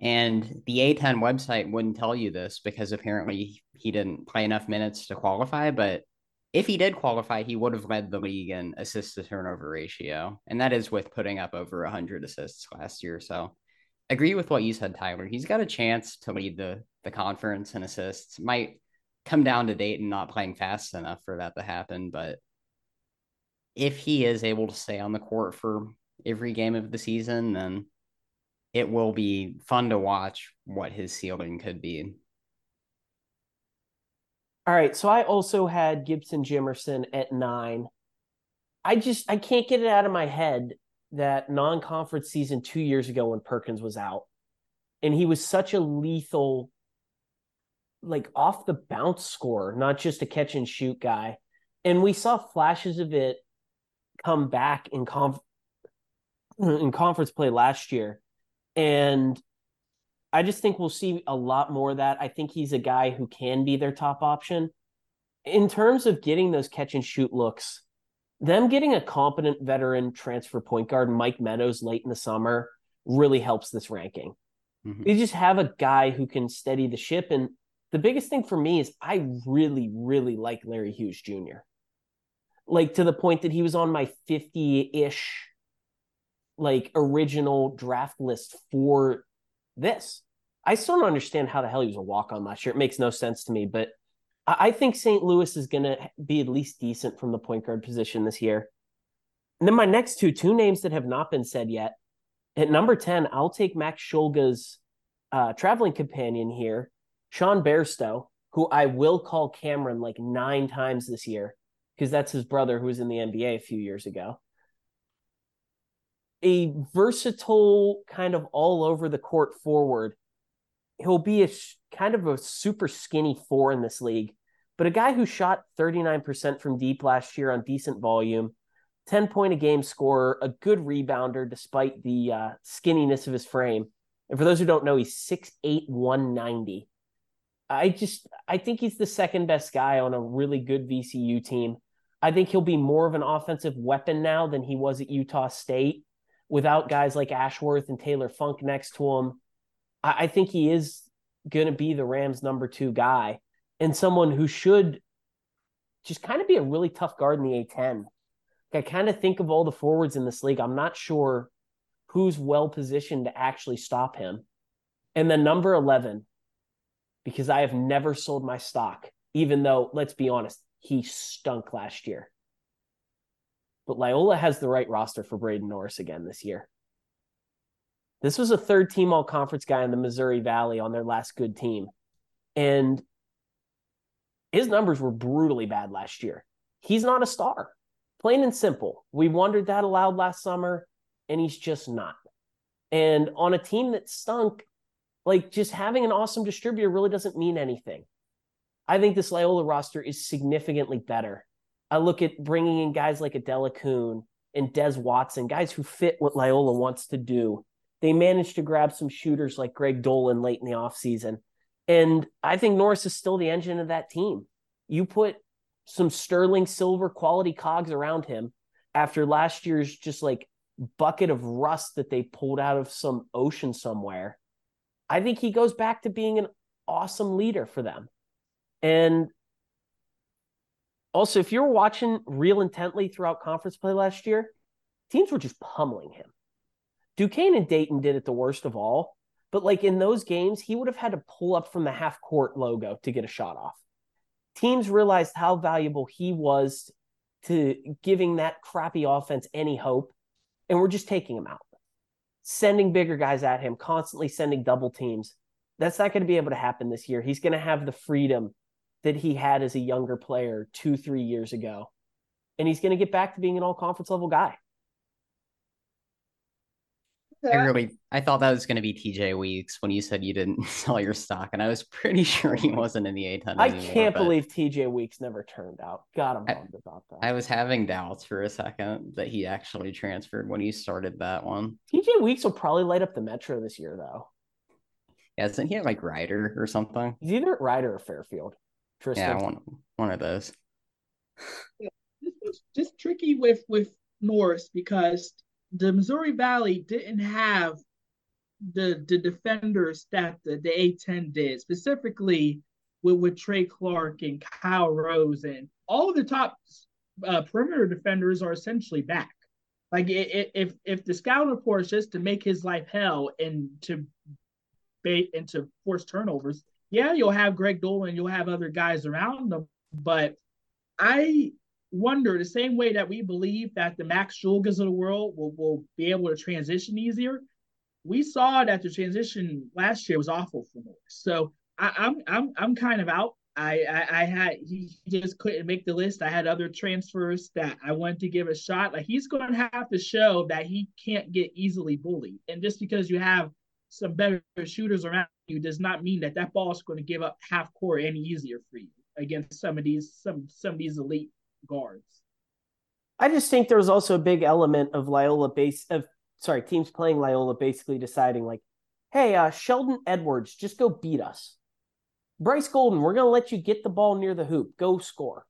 and the A10 website wouldn't tell you this because apparently he didn't play enough minutes to qualify, but if he did qualify, he would have led the league in assist to turnover ratio, and that is with putting up over 100 assists last year. So, agree with what you said, Tyler. He's got a chance to lead the the conference in assists. Might come down to Dayton not playing fast enough for that to happen, but if he is able to stay on the court for every game of the season, then it will be fun to watch what his ceiling could be. All right, so I also had Gibson Jimerson at nine. I just I can't get it out of my head that non-conference season two years ago when Perkins was out, and he was such a lethal, like off the bounce scorer, not just a catch and shoot guy. And we saw flashes of it come back in conf in conference play last year, and I just think we'll see a lot more of that. I think he's a guy who can be their top option. In terms of getting those catch and shoot looks, them getting a competent veteran transfer point guard, Mike Meadows, late in the summer, really helps this ranking. Mm-hmm. They just have a guy who can steady the ship. And the biggest thing for me is I really, really like Larry Hughes Jr. Like to the point that he was on my 50 ish, like original draft list for this. I still don't understand how the hell he was a walk on last year. It makes no sense to me, but I think St. Louis is going to be at least decent from the point guard position this year. And then my next two, two names that have not been said yet. At number 10, I'll take Max Shulga's uh, traveling companion here, Sean Bairstow, who I will call Cameron like nine times this year because that's his brother who was in the NBA a few years ago. A versatile, kind of all over the court forward. He'll be a kind of a super skinny four in this league, but a guy who shot 39% from deep last year on decent volume, 10 point a game scorer, a good rebounder despite the uh, skinniness of his frame. And for those who don't know, he's 6'8, 190. I just I think he's the second best guy on a really good VCU team. I think he'll be more of an offensive weapon now than he was at Utah State without guys like Ashworth and Taylor Funk next to him. I, I think he is going to be the Rams' number two guy and someone who should just kind of be a really tough guard in the A10. I kind of think of all the forwards in this league. I'm not sure who's well positioned to actually stop him. And then number 11, because I have never sold my stock, even though, let's be honest, he stunk last year. But Loyola has the right roster for Braden Norris again this year. This was a third team all conference guy in the Missouri Valley on their last good team. And his numbers were brutally bad last year. He's not a star, plain and simple. We wondered that aloud last summer, and he's just not. And on a team that stunk, like just having an awesome distributor really doesn't mean anything. I think this Loyola roster is significantly better. I look at bringing in guys like Adelekun and Des Watson, guys who fit what Loyola wants to do. They managed to grab some shooters like Greg Dolan late in the offseason. And I think Norris is still the engine of that team. You put some sterling silver quality cogs around him after last year's just like bucket of rust that they pulled out of some ocean somewhere. I think he goes back to being an awesome leader for them. And also, if you're watching real intently throughout conference play last year, teams were just pummeling him. Duquesne and Dayton did it the worst of all, but like in those games, he would have had to pull up from the half court logo to get a shot off. Teams realized how valuable he was to giving that crappy offense any hope, and we're just taking him out, sending bigger guys at him, constantly sending double teams. That's not going to be able to happen this year. He's going to have the freedom that he had as a younger player two, three years ago. And he's going to get back to being an all conference level guy. I really, I thought that was going to be TJ Weeks when you said you didn't sell your stock, and I was pretty sure he wasn't in the A10. I can't believe TJ Weeks never turned out. God, I'm bummed about that. I was having doubts for a second that he actually transferred when he started that one. TJ Weeks will probably light up the Metro this year, though. Yeah, isn't he at like Rider or something? He's either at Rider or Fairfield. Tristan. Yeah, one one of those. Yeah, this was just tricky with with Norris because the Missouri Valley didn't have the the defenders that the, the A10 did, specifically with, with Trey Clark and Kyle Rose and all of the top uh, perimeter defenders are essentially back. Like if if the scout report is just to make his life hell and to bait and to force turnovers, yeah, you'll have Greg Dolan, you'll have other guys around them, but I wonder the same way that we believe that the Max Shulgas of the world will, will be able to transition easier. We saw that the transition last year was awful for Norris. So I, I'm I'm I'm kind of out. I, I, I had he just couldn't make the list. I had other transfers that I wanted to give a shot. Like he's going to have to show that he can't get easily bullied. And just because you have some better shooters around you does not mean that that ball is going to give up half court any easier for you against some of these some some of these elite guards. I just think there was also a big element of Loyola base of sorry teams playing Loyola basically deciding like, hey, uh, Sheldon Edwards, just go beat us. Bryce Golden, we're going to let you get the ball near the hoop, go score.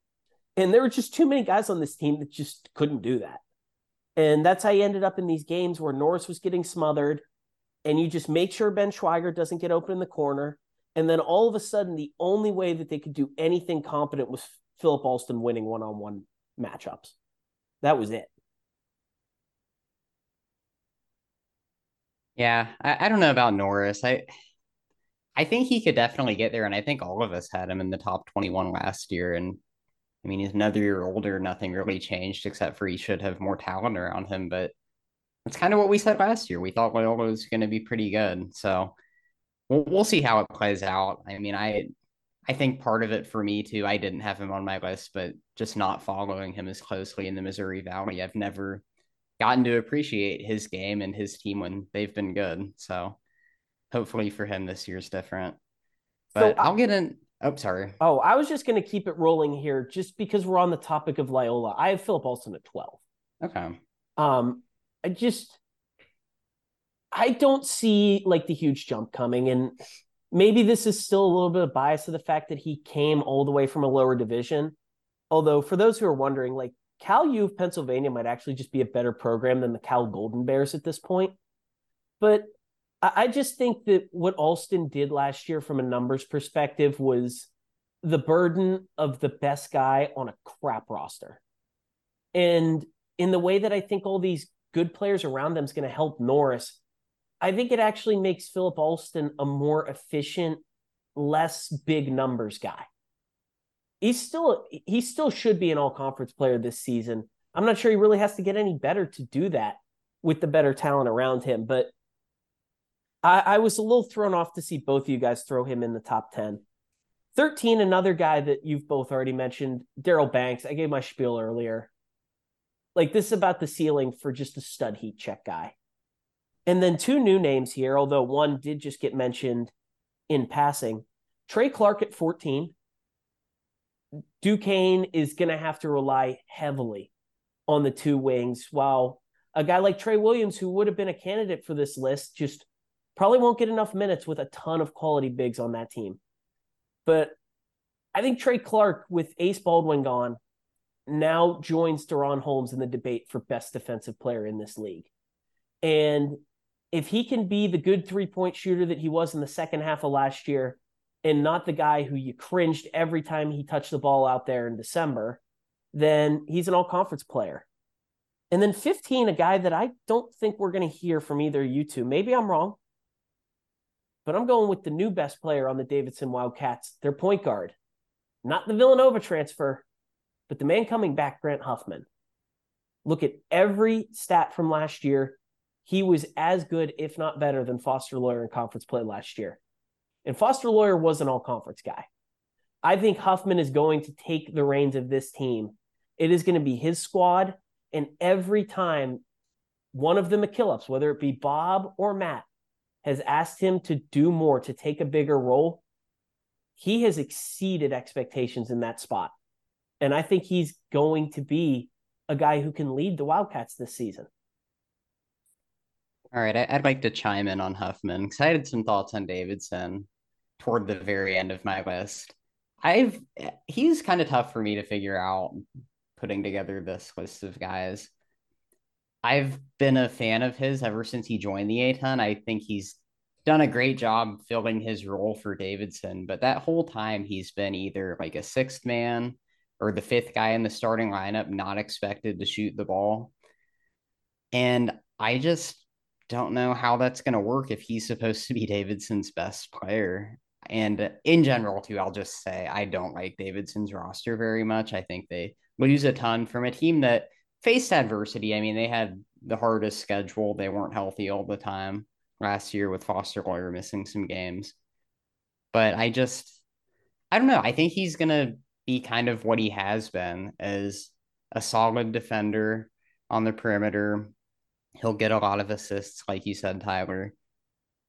And there were just too many guys on this team that just couldn't do that. And that's how you ended up in these games where Norris was getting smothered and you just make sure Ben Schweiger doesn't get open in the corner. And then all of a sudden, the only way that they could do anything competent was Philip Alston winning one on one matchups. That was it. Yeah, I, I don't know about Norris. I I think he could definitely get there. And I think all of us had him in the top 21 last year. And I mean, he's another year older. Nothing really changed except for he should have more talent around him. But that's kind of what we said last year. We thought Loyola was going to be pretty good. So we'll, we'll see how it plays out. I mean, I I think part of it for me too, I didn't have him on my list, but just not following him as closely in the Missouri Valley, I've never gotten to appreciate his game and his team when they've been good. So hopefully for him this year's different. But so, I'll get in. Oh, sorry. Oh, I was just going to keep it rolling here just because we're on the topic of Loyola. I have Philip Alston at 12. Okay. Um, I just I don't see like the huge jump coming. And maybe this is still a little bit of bias of the fact that he came all the way from a lower division. Although, for those who are wondering, like Cal U of Pennsylvania might actually just be a better program than the Cal Golden Bears at this point. But I just think that what Alston did last year from a numbers perspective was the burden of the best guy on a crap roster. And in the way that I think all these good players around them is going to help Norris, I think it actually makes Philip Alston a more efficient, less big numbers guy. He's still he still should be an all conference player this season. I'm not sure he really has to get any better to do that with the better talent around him, but I, I was a little thrown off to see both of you guys throw him in the top 10. 13, another guy that you've both already mentioned, Daryl Banks. I gave my spiel earlier. Like this is about the ceiling for just a stud heat check guy. And then two new names here, although one did just get mentioned in passing. Trey Clark at 14. Duquesne is going to have to rely heavily on the two wings, while a guy like Trey Williams, who would have been a candidate for this list, just probably won't get enough minutes with a ton of quality bigs on that team. But I think Trey Clark, with Ace Baldwin gone, now joins DaRon Holmes in the debate for best defensive player in this league. And if he can be the good three point shooter that he was in the second half of last year and not the guy who you cringed every time he touched the ball out there in December, then he's an all conference player. And then 15, a guy that I don't think we're going to hear from either you two. Maybe I'm wrong, but I'm going with the new best player on the Davidson Wildcats, their point guard. Not the Villanova transfer, but the man coming back, Grant Huffman. Look at every stat from last year he was as good, if not better, than Foster Loyer in conference play last year. And Foster Loyer was an all conference guy. I think Huffman is going to take the reins of this team. It is going to be his squad. And every time one of the McKillops, whether it be Bob or Matt, has asked him to do more, to take a bigger role, he has exceeded expectations in that spot. And I think he's going to be a guy who can lead the Wildcats this season. All right, I'd like to chime in on Huffman because I had some thoughts on Davidson toward the very end of my list. I've he's kind of tough for me to figure out putting together this list of guys. I've been a fan of his ever since he joined the A-10. I think he's done a great job filling his role for Davidson, but that whole time he's been either like a sixth man or the fifth guy in the starting lineup, not expected to shoot the ball. And I just don't know how that's going to work if he's supposed to be Davidson's best player. And in general, too, I'll just say I don't like Davidson's roster very much. I think they lose a ton from a team that faced adversity. I mean, they had the hardest schedule. They weren't healthy all the time last year with Foster Loyer missing some games. But I just, I don't know. I think he's going to be kind of what he has been as a solid defender on the perimeter, He'll get a lot of assists, like you said, Tyler.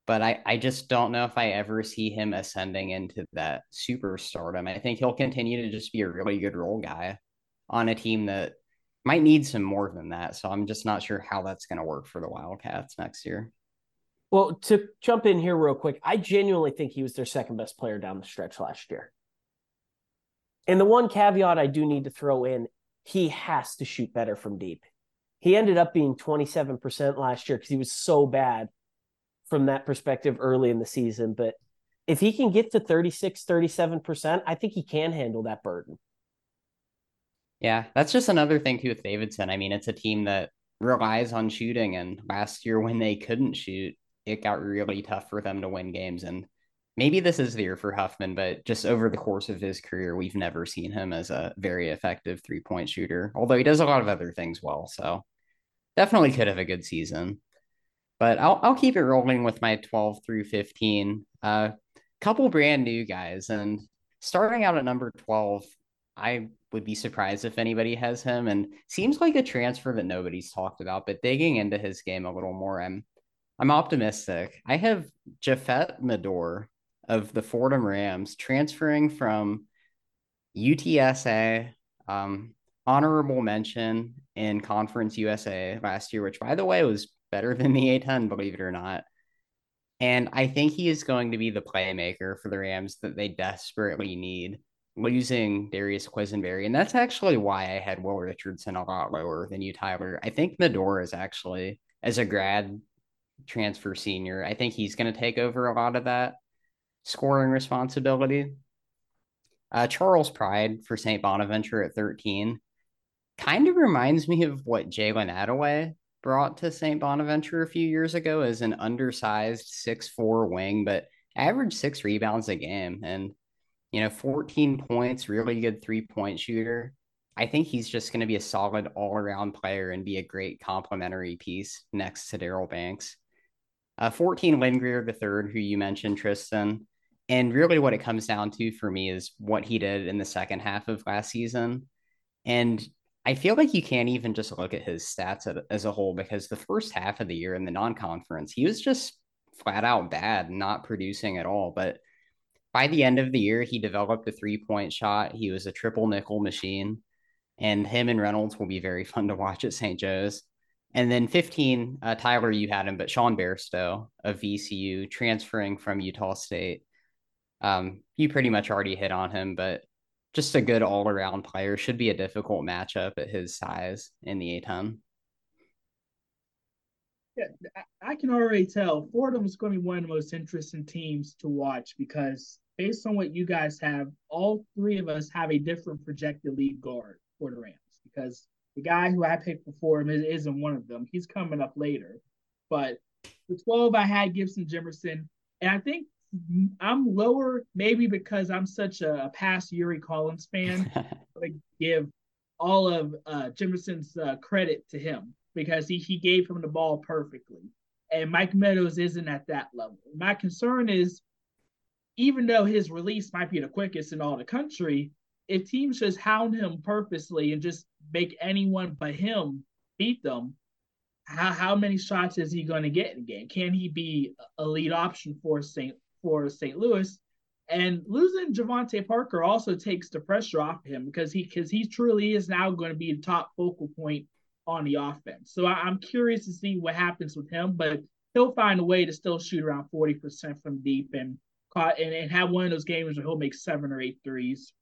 But I, I just don't know if I ever see him ascending into that superstardom. I think he'll continue to just be a really good role guy on a team that might need some more than that. So I'm just not sure how that's going to work for the Wildcats next year. Well, to jump in here real quick, I genuinely think he was their second best player down the stretch last year. And the one caveat I do need to throw in, he has to shoot better from deep. He ended up being 27% last year because he was so bad from that perspective early in the season. But if he can get to 36, 37%, I think he can handle that burden. Yeah, that's just another thing too with Davidson. I mean, it's a team that relies on shooting, and last year when they couldn't shoot, it got really tough for them to win games. And maybe this is the year for Huffman, but just over the course of his career, we've never seen him as a very effective three point shooter, although he does a lot of other things well. So definitely could have a good season. But I'll, I'll keep it rolling with my 12 through 15. A uh, couple brand new guys. And starting out at number 12, I would be surprised if anybody has him. And seems like a transfer that nobody's talked about, but digging into his game a little more, I'm I'm optimistic. I have Japhet Medor of the Fordham Rams transferring from UTSA, um, honorable mention in Conference USA last year, which by the way was better than the A10, believe it or not. And I think he is going to be the playmaker for the Rams that they desperately need, losing Darius Quisenberry. And that's actually why I had Will Richardson a lot lower than you, Tyler. I think Medor is actually, as a grad transfer senior, I think he's going to take over a lot of that scoring responsibility. Uh, Charles Pride for St. Bonaventure at 13 kind of reminds me of what Jalen Adaway brought to St. Bonaventure a few years ago as an undersized six-four wing, but averaged six rebounds a game and, you know, 14 points, really good three point shooter. I think he's just going to be a solid all around player and be a great complementary piece next to Daryl Banks. Uh, 14 Lynn the third, who you mentioned, Tristan. And really, what it comes down to for me is what he did in the second half of last season. And I feel like you can't even just look at his stats as a whole because the first half of the year in the non conference, he was just flat out bad, not producing at all. But by the end of the year, he developed a three point shot. He was a triple nickel machine. And him and Reynolds will be very fun to watch at St. Joe's. And then 15, uh, Tyler, you had him, but Sean Bairstow of VCU transferring from Utah State. Um, you pretty much already hit on him, but just a good all around player. Should be a difficult matchup at his size in the A10. Yeah, I can already tell Fordham is going to be one of the most interesting teams to watch because based on what you guys have, all three of us have a different projected lead guard for the Rams because the guy who I picked before him isn't one of them. He's coming up later. But the 12, I had Gibson Jimerson. And I think I'm lower, maybe because I'm such a, past Yuri Collins fan. I give all of uh, Jimerson's uh, credit to him because he, he gave him the ball perfectly. And Mike Meadows isn't at that level. My concern is, even though his release might be the quickest in all the country, if teams just hound him purposely and just make anyone but him beat them, how how many shots is he going to get in a game? Can he be a lead option for St. for St. Louis? And losing Javante Parker also takes the pressure off him because he because he truly is now going to be the top focal point on the offense. So I, am curious to see what happens with him, but he'll find a way to still shoot around 40% from deep and caught and, and have one of those games where he'll make seven or eight threes.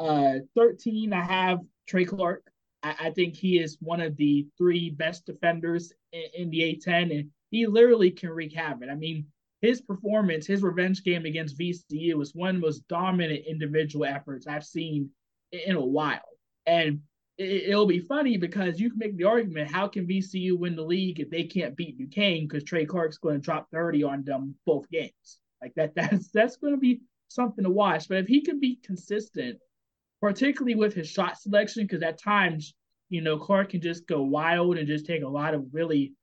Uh, 13, I have Trey Clark. I, I think he is one of the three best defenders in, in the A10, and he literally can wreak havoc. I mean, his performance, his revenge game against VCU was one of the most dominant individual efforts I've seen in a while. And it, will be funny because you can make the argument how can VCU win the league if they can't beat Duquesne because Trey Clark's going to drop 30 on them both games. Like that, that's that's going to be something to watch. But if he can be consistent particularly with his shot selection, because at times, you know, Clark can just go wild and just take a lot of really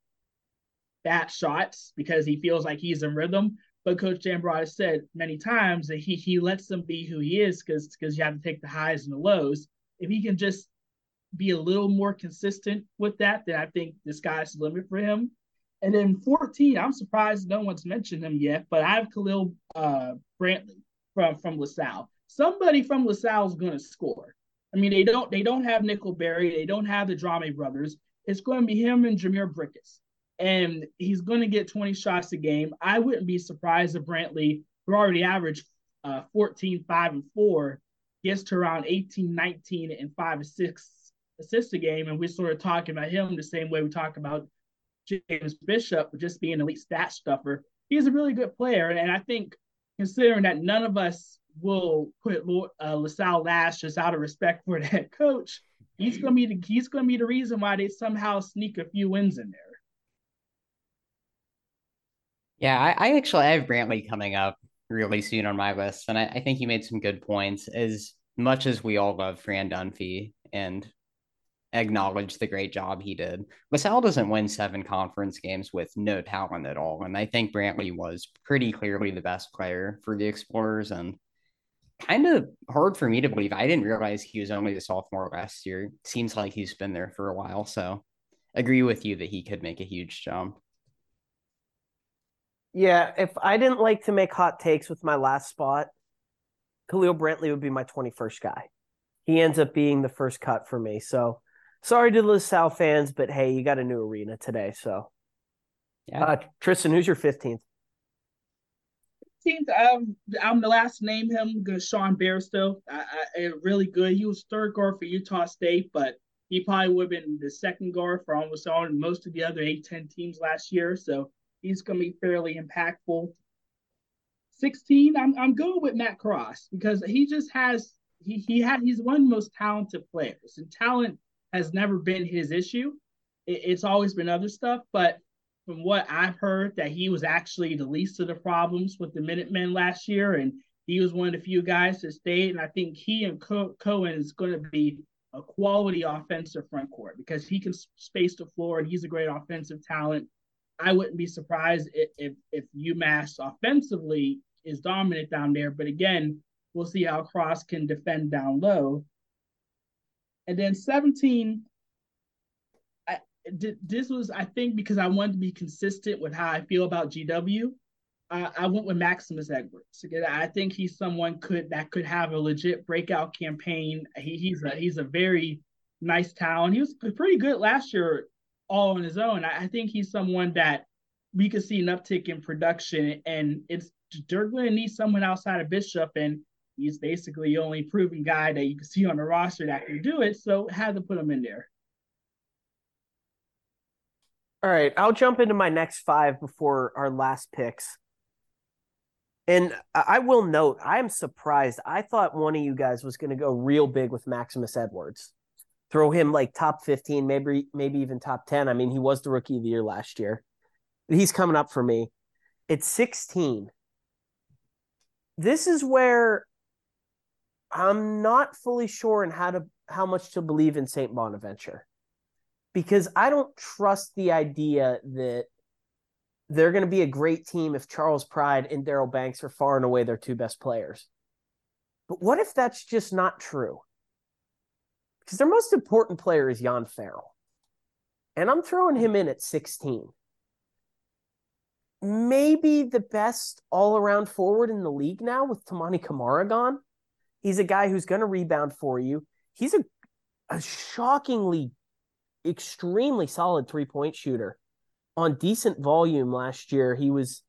bad shots because he feels like he's in rhythm. But Coach Dambrot has said many times that he he lets them be who he is because because you have to take the highs and the lows. If he can just be a little more consistent with that, then I think the sky's the limit for him. And then 14, I'm surprised no one's mentioned him yet, but I have Khalil uh, Brantley from from LaSalle somebody from LaSalle is going to score. I mean, they don't they don't have Nickelberry, they don't have the Drame brothers. It's going to be him and Jhamir Brickus, and he's going to get 20 shots a game. I wouldn't be surprised if Brantley, who already averaged uh, 14, 5, and 4, gets to around 18, 19, and 5 and 6 assists a game. And we're sort of talking about him the same way we talk about James Bishop, just being an elite stat stuffer. He's a really good player. And I think considering that none of us will put uh, LaSalle last just out of respect for head coach. He's gonna be the he's gonna be the reason why they somehow sneak a few wins in there. Yeah, I, I actually I have Brantley coming up really soon on my list, and I, I think he made some good points. As much as we all love Fran Dunphy and acknowledge the great job he did, LaSalle doesn't win seven conference games with no talent at all, and I think Brantley was pretty clearly the best player for the Explorers, and kind of hard for me to believe. I didn't realize he was only a sophomore last year. Seems like he's been there for a while, so agree with you that he could make a huge jump. Yeah, if I didn't like to make hot takes with my last spot, Khalil Brantley would be my 21st guy. He ends up being the first cut for me. So sorry to the LaSalle fans, but hey, you got a new arena today. So, yeah. Uh, Tristan, who's your 15th? 15th, um, I'm the last to name him, Sean Bairstow. I, I, really good. He was third guard for Utah State, but he probably would have been the second guard for almost all most of the other A10 teams last year. So He's going to be fairly impactful. 16, I'm I'm going with Matt Cross because he just has he he had he's one of the most talented players, and talent has never been his issue. It, it's always been other stuff, but from what I've heard, that he was actually the least of the problems with the Minutemen last year, and he was one of the few guys that stayed. And I think he and Co- Cohen is going to be a quality offensive front court because he can space the floor and he's a great offensive talent. I wouldn't be surprised if, if, if UMass offensively is dominant down there. But again, we'll see how Cross can defend down low. And then 17, I, this was, I think, because I wanted to be consistent with how I feel about GW. I went with Maximus Edwards. I think he's someone could that could have a legit breakout campaign. He, he's a he's a very nice talent. He was pretty good last year all on his own. I, think he's someone that we could see an uptick in production, and it's they're going to need someone outside of Bishop, and he's basically the only proven guy that you can see on the roster that can do it. So had to put him in there. All right, I'll jump into my next five before our last picks. And I will note, I am surprised. I thought one of you guys was going to go real big with Maximus Edwards throw him like top 15, maybe maybe even top 10. I mean, he was the rookie of the year last year. He's coming up for me. It's 16. This is where I'm not fully sure in how to how much to believe in St. Bonaventure. Because I don't trust the idea that they're going to be a great team if Charles Pride and Daryl Banks are far and away their two best players. But what if that's just not true? Because their most important player is Yann Farell. And I'm throwing him in at 16. Maybe the best all around forward in the league now with Toumani Camara gone. He's a guy who's going to rebound for you. He's a, a shockingly, extremely solid three point shooter on decent volume last year. He was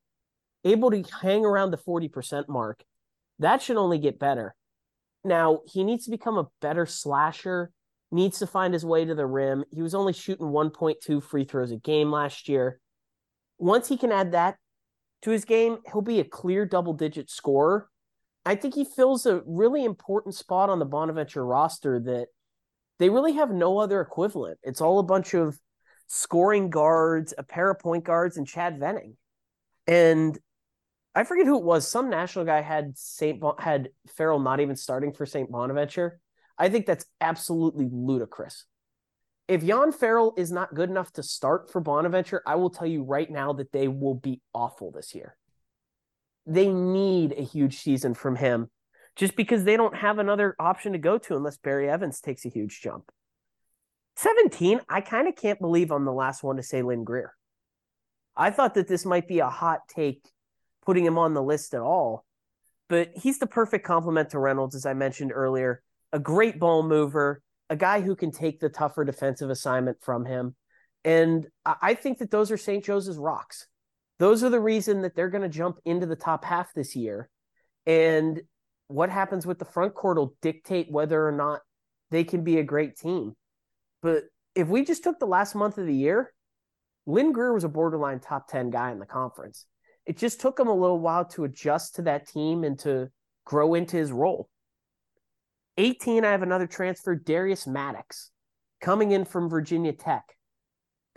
able to hang around the 40% mark. That should only get better. Now, he needs to become a better slasher, needs to find his way to the rim. He was only shooting 1.2 free throws a game last year. Once he can add that to his game, he'll be a clear double digit scorer. I think he fills a really important spot on the Bonaventure roster that they really have no other equivalent. It's all a bunch of scoring guards, a pair of point guards, and Chad Venning. And I forget who it was. Some national guy had Saint bon- had Farell not even starting for Saint Bonaventure. I think that's absolutely ludicrous. If Yann Farell is not good enough to start for Bonaventure, I will tell you right now that they will be awful this year. They need a huge season from him just because they don't have another option to go to unless Barry Evans takes a huge jump. 17, I kind of can't believe I'm the last one to say Lynn Greer. I thought that this might be a hot take putting him on the list at all. But he's the perfect complement to Reynolds, as I mentioned earlier. A great ball mover, a guy who can take the tougher defensive assignment from him. And I think that those are St. Joseph's rocks. Those are the reason that they're going to jump into the top half this year. And what happens with the front court will dictate whether or not they can be a great team. But if we just took the last month of the year, Lynn Greer was a borderline top 10 guy in the conference it just took him a little while to adjust to that team and to grow into his role. 18, I have another transfer, Darius Maddox, coming in from Virginia Tech.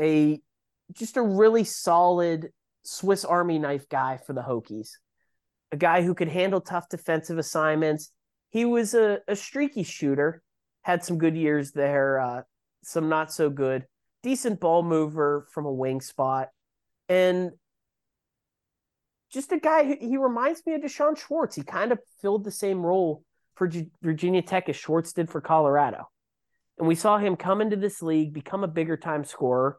A just a really solid Swiss Army knife guy for the Hokies. a guy who could handle tough defensive assignments. He was a, a streaky shooter, had some good years there, uh, some not so good. Decent ball mover from a wing spot. And just a guy, he reminds me of D'Shawn Schwartz. He kind of filled the same role for G- Virginia Tech as Schwartz did for Colorado. And we saw him come into this league, become a bigger time scorer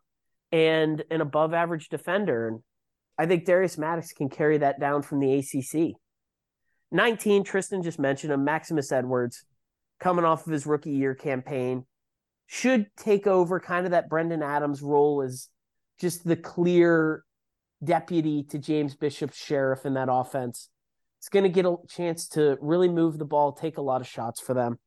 and an above average defender. And I think Darius Maddox can carry that down from the ACC. 19, Tristan just mentioned him, Maximus Edwards, coming off of his rookie year campaign, should take over kind of that Brendan Adams role as just the clear deputy to James Bishop's sheriff in that offense. It's going to get a chance to really move the ball, take a lot of shots for them.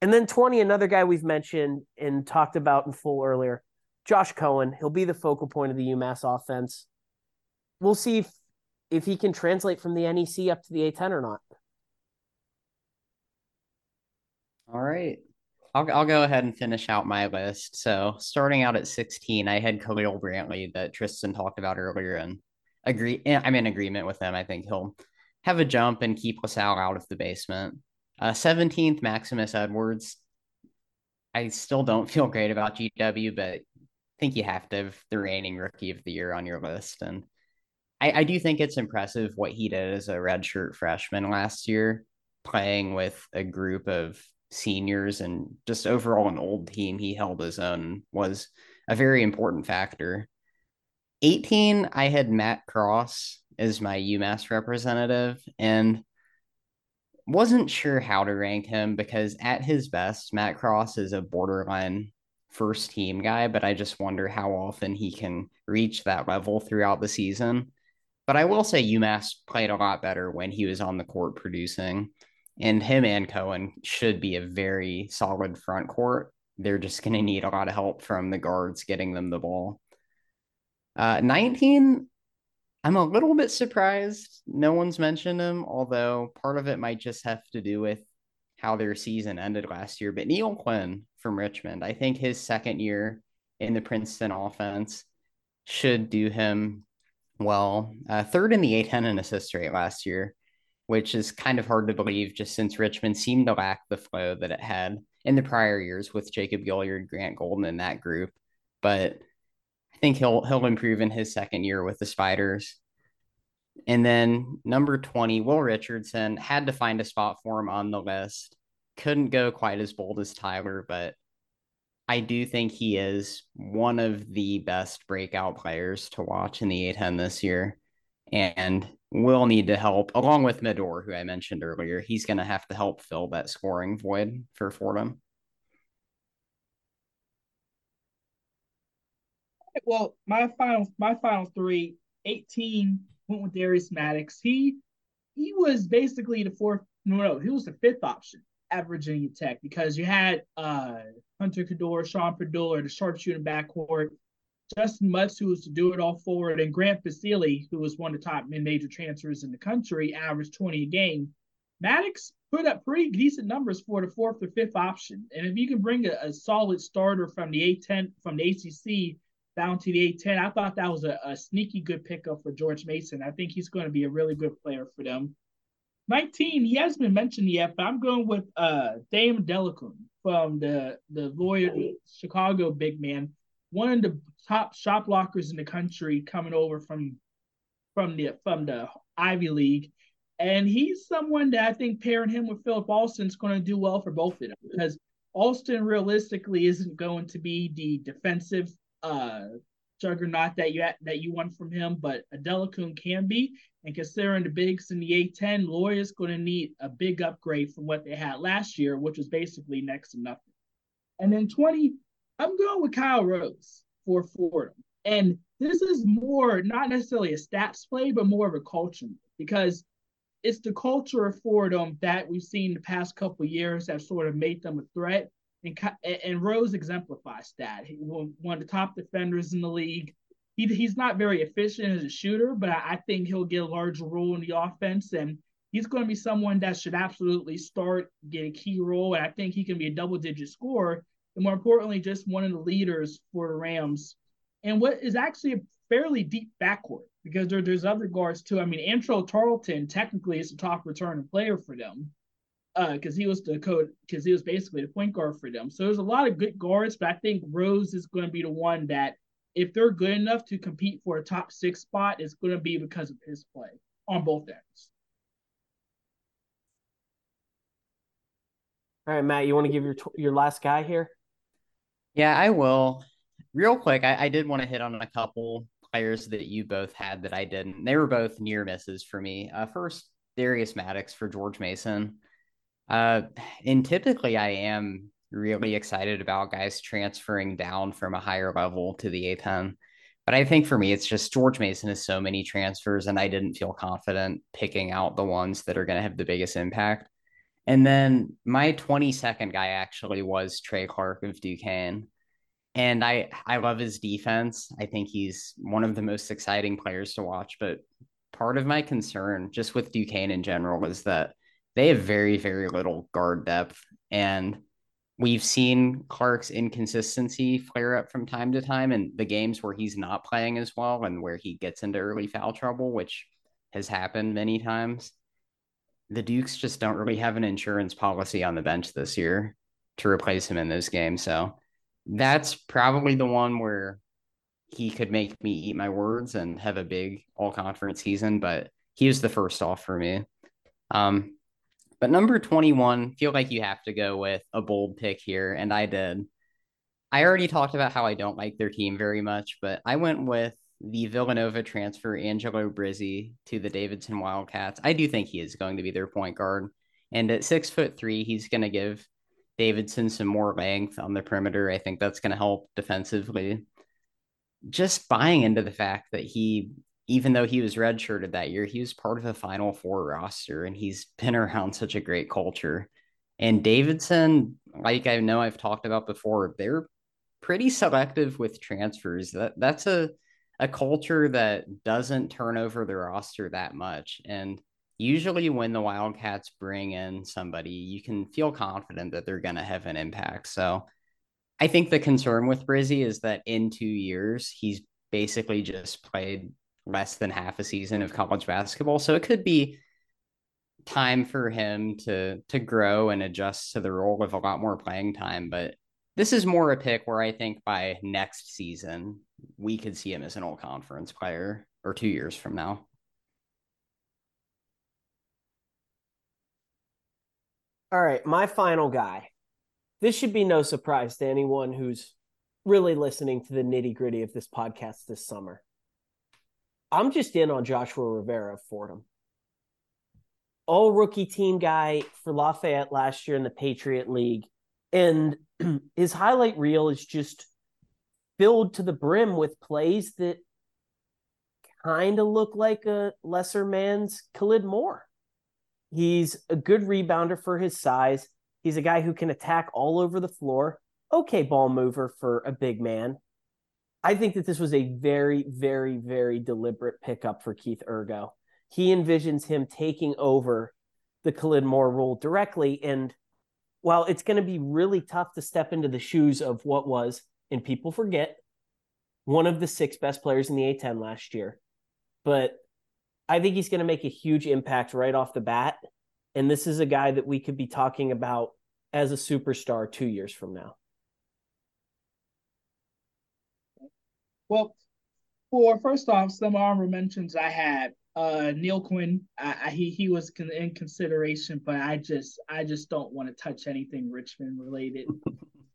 And then 20, another guy we've mentioned and talked about in full earlier, Josh Cohen. He'll be the focal point of the UMass offense. We'll see if, if he can translate from the NEC up to the A10 or not. All right. I'll, I'll go ahead and finish out my list. So starting out at 16, I had Khalil Brantley that Tristan talked about earlier and agree. I'm in agreement with him. I think he'll have a jump and keep LaSalle out of the basement. Uh, 17th, Maximus Edwards. I still don't feel great about GW, but I think you have to have the reigning rookie of the year on your list. And I, I do think it's impressive what he did as a redshirt freshman last year, playing with a group of seniors and just overall an old team. He held his own, was a very important factor. 18, I had Matt Cross as my UMass representative. And wasn't sure how to rank him because at his best, Matt Cross is a borderline first team guy, but I just wonder how often he can reach that level throughout the season. But I will say UMass played a lot better when he was on the court producing, and him and Cohen should be a very solid front court. They're just going to need a lot of help from the guards getting them the ball. Uh, 19, I'm a little bit surprised no one's mentioned him, although part of it might just have to do with how their season ended last year. But Neal Quinn from Richmond, I think his second year in the Princeton offense should do him well. Uh, third in the A10 and assist rate last year, which is kind of hard to believe just since Richmond seemed to lack the flow that it had in the prior years with Jacob Gilyard, Grant Golden in that group. But I think he'll he'll improve in his second year with the Spiders. And then number 20, Will Richardson had to find a spot for him on the list. Couldn't go quite as bold as Tyler, but I do think he is one of the best breakout players to watch in the A10 this year. And will need to help, along with Medor, who I mentioned earlier. He's going to have to help fill that scoring void for Fordham. well, my final my final three, 18 went with Darius Maddox. He he was basically the fourth, no, no, he was the fifth option at Virginia Tech because you had uh Hunter Cattoor, Sean Pedulla, the sharpshooter backcourt, Justyn Mutts, who was to do it all forward, and Grant Basile, who was one of the top mid-major transfers in the country, averaged 20 a game. Maddox put up pretty decent numbers for the fourth or fifth option. And if you can bring a, a solid starter from the A10 from the ACC down to the A10. I thought that was a, a sneaky good pickup for George Mason. I think he's going to be a really good player for them. 19, he hasn't been mentioned yet, but I'm going with uh Dame Adelekun from the the Loyola Chicago big man, one of the top shot blockers in the country coming over from from the from the Ivy League. And he's someone that I think pairing him with Philip Alston is going to do well for both of them because Alston realistically isn't going to be the defensive uh juggernaut that you that you want from him, but Adelekun can be. And considering the bigs in the A10, Loyola's going to need a big upgrade from what they had last year, which was basically next to nothing. And then 20, I'm going with Kyle Rose for Fordham. And this is more not necessarily a stats play, but more of a culture because it's the culture of Fordham that we've seen the past couple years that sort of made them a threat. And, and Rose exemplifies that. He one of the top defenders in the league. He, he's not very efficient as a shooter, but I, I think he'll get a larger role in the offense. And he's going to be someone that should absolutely start, get a key role. And I think he can be a double digit scorer. And more importantly, just one of the leaders for the Rams. And what is actually a fairly deep backcourt because there, there's other guards too. I mean, Antrell Charlton technically is the top returning player for them because uh, he was the code because he was basically the point guard for them. So there's a lot of good guards, but I think Rose is going to be the one that if they're good enough to compete for a top six spot, it's going to be because of his play on both ends. All right, Matt, you want to give your your last guy here? Yeah, I will. Real quick, I, I did want to hit on a couple players that you both had that I didn't. They were both near misses for me. Uh, first, Darius Maddox for George Mason. Uh, and typically, I am really excited about guys transferring down from a higher level to the A10. But I think for me, it's just George Mason has so many transfers, and I didn't feel confident picking out the ones that are going to have the biggest impact. And then my 22nd guy actually was Trey Clark of Duquesne. And I, I love his defense. I think he's one of the most exciting players to watch. But part of my concern, just with Duquesne in general, is that they have very, very little guard depth. And we've seen Clark's inconsistency flare up from time to time in the games where he's not playing as well and where he gets into early foul trouble, which has happened many times. The Dukes just don't really have an insurance policy on the bench this year to replace him in those games. So that's probably the one where he could make me eat my words and have a big all conference season, but he was the first off for me. Um, but number 21, feel like you have to go with a bold pick here, and I did. I already talked about how I don't like their team very much, but I went with the Villanova transfer, Angelo Brizzi, to the Davidson Wildcats. I do think he is going to be their point guard. And at six foot three, he's going to give Davidson some more length on the perimeter. I think that's going to help defensively. Just buying into the fact that he even though he was redshirted that year, he was part of a Final Four roster, and he's been around such a great culture. And Davidson, like I know I've talked about before, they're pretty selective with transfers. That that's a a culture that doesn't turn over the roster that much. And usually when the Wildcats bring in somebody, you can feel confident that they're going to have an impact. So I think the concern with Brizzi is that in two years, he's basically just played less than half a season of college basketball. So it could be time for him to to grow and adjust to the role with a lot more playing time. But this is more a pick where I think by next season we could see him as an all conference player or two years from now. All right, my final guy. This should be no surprise to anyone who's really listening to the nitty gritty of this podcast this summer. I'm just in on Joshua Rivera of Fordham. All rookie team guy for Lafayette last year in the Patriot League. And his highlight reel is just filled to the brim with plays that kind of look like a lesser man's Khalid Moore. He's a good rebounder for his size. He's a guy who can attack all over the floor. Okay, ball mover for a big man. I think that this was a very, very, very deliberate pickup for Keith Urgo. He envisions him taking over the Khalid Moore role directly. And while it's going to be really tough to step into the shoes of what was, and people forget, one of the six best players in the A10 last year, but I think he's going to make a huge impact right off the bat. And this is a guy that we could be talking about as a superstar two years from now. Well, for first off, some honorable mentions I had uh Neal Quinn. I, I, he he was in consideration, but I just I just don't want to touch anything Richmond related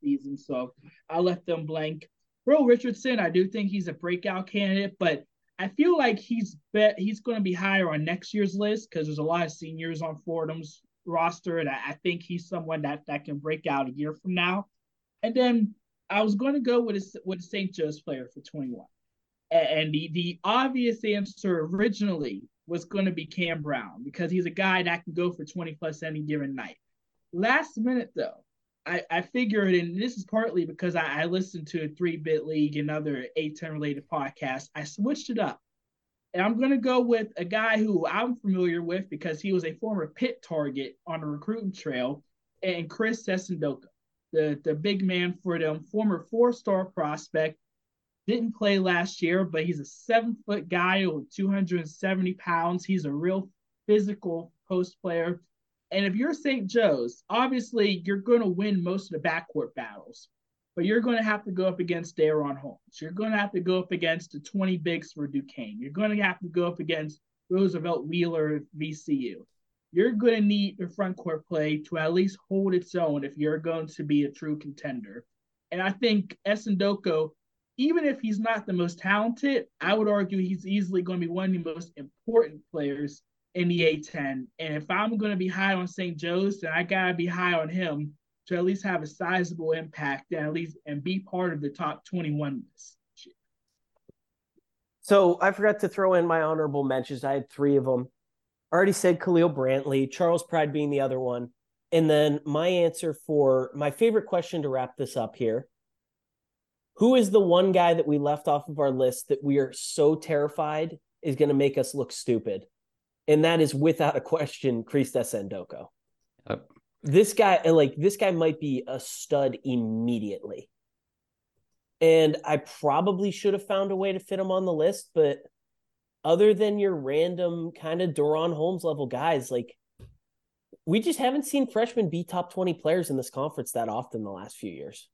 season, so I left them blank. Will Richardson, I do think he's a breakout candidate, but I feel like he's bet he's going to be higher on next year's list because there's a lot of seniors on Fordham's roster, and I, I think he's someone that that can break out a year from now. And then I was going to go with a, with a St. Joe's player for 21. And the, the obvious answer originally was going to be Cam Brown because he's a guy that can go for 20 plus any given night. Last minute, though, I, I figured, and this is partly because I, I listened to a Three Bid League and other A10 related podcasts, I switched it up. And I'm going to go with a guy who I'm familiar with because he was a former Pitt target on the recruiting trail, and Christ Essandoka the, the big man for them, former four star prospect. Didn't play last year, but he's a seven foot guy with 270 pounds. He's a real physical post player. And if you're St. Joe's, obviously you're going to win most of the backcourt battles, but you're going to have to go up against DaRon Holmes. You're going to have to go up against the 20 bigs for Duquesne. You're going to have to go up against Roosevelt Wheeler VCU. You're going to need your front court play to at least hold its own if you're going to be a true contender. And I think Essandoka, even if he's not the most talented, I would argue he's easily going to be one of the most important players in the A10. And if I'm going to be high on St. Joe's, then I got to be high on him to at least have a sizable impact and at least and be part of the top 21 list. So I forgot to throw in my honorable mentions. I had three of them. I already said Khalil Brantley, Charles Pride being the other one. And then my answer for my favorite question to wrap this up here Who is the one guy that we left off of our list that we are so terrified is going to make us look stupid? And that is without a question, Christ Essandoka. Yep. This guy, like, this guy might be a stud immediately. And I probably should have found a way to fit him on the list, but other than your random kind of DaRon Holmes level guys, like we just haven't seen freshmen be top 20 players in this conference that often the last few years.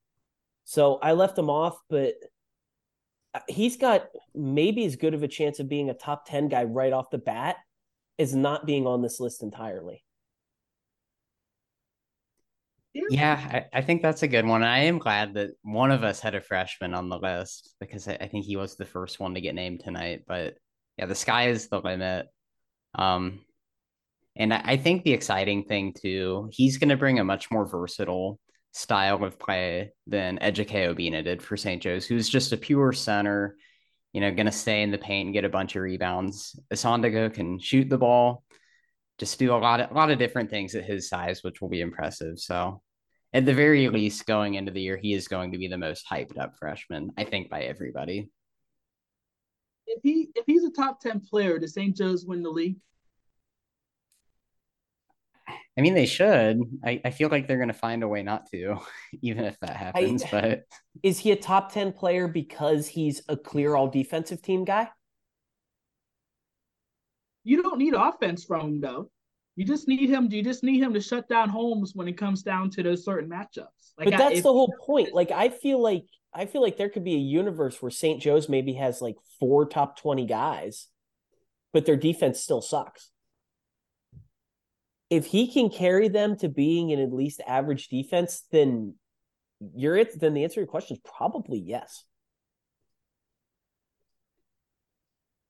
So I left him off, but he's got maybe as good of a chance of being a top 10 guy right off the bat as not being on this list entirely. Yeah, I, I, think that's a good one. I am glad that one of us had a freshman on the list because I, I, think he was the first one to get named tonight. But yeah, the sky is the limit. Um, and I, I think the exciting thing too, he's going to bring a much more versatile style of play than Ejike Obinna did for St. Joe's, who's just a pure center, you know, going to stay in the paint and get a bunch of rebounds. Essandoka can shoot the ball, just do a lot of a lot of different things at his size, which will be impressive. So at the very least, going into the year, he is going to be the most hyped up freshman, I think, by everybody. If he if he's a top ten player, does St. Joe's win the league? I mean, they should. I, I feel like they're going to find a way not to, even if that happens. I, but is he a top 10 player because he's a clear all defensive team guy? You don't need offense from him, though. You just need him. You just need him to shut down Holmes when it comes down to those certain matchups. Like, but that's I, if, the whole point. Like, I feel like I feel like there could be a universe where St. Joe's maybe has like four top twenty guys, but their defense still sucks. If he can carry them to being an at least average defense, then you're it. Then the answer to your question is probably yes.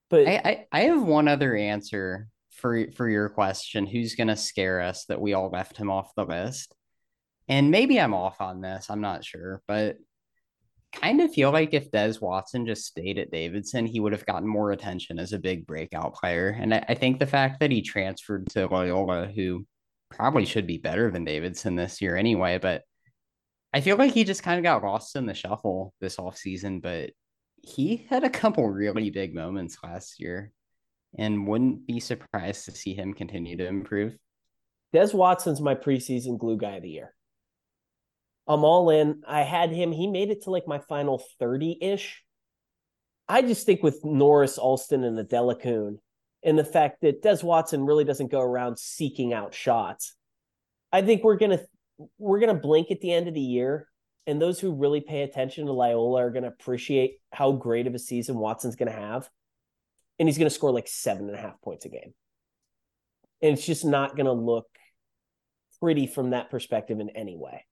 But I, I, I have one other answer for for your question, who's going to scare us that we all left him off the list? And maybe I'm off on this. I'm not sure, but kind of feel like if Des Watson just stayed at Davidson, he would have gotten more attention as a big breakout player. And I, I think the fact that he transferred to Loyola, who probably should be better than Davidson this year anyway, but I feel like he just kind of got lost in the shuffle this offseason, but he had a couple really big moments last year and wouldn't be surprised to see him continue to improve. Des Watson's my preseason glue guy of the year. I'm all in. I had him. He made it to like my final 30 ish. I just think with Norris, Alston, and Adelekun, and the fact that Des Watson really doesn't go around seeking out shots. I think we're gonna we're gonna blink at the end of the year, and those who really pay attention to Loyola are gonna appreciate how great of a season Watson's gonna have and he's to score like seven and a half points a game. And it's just not to look pretty from that perspective in any way.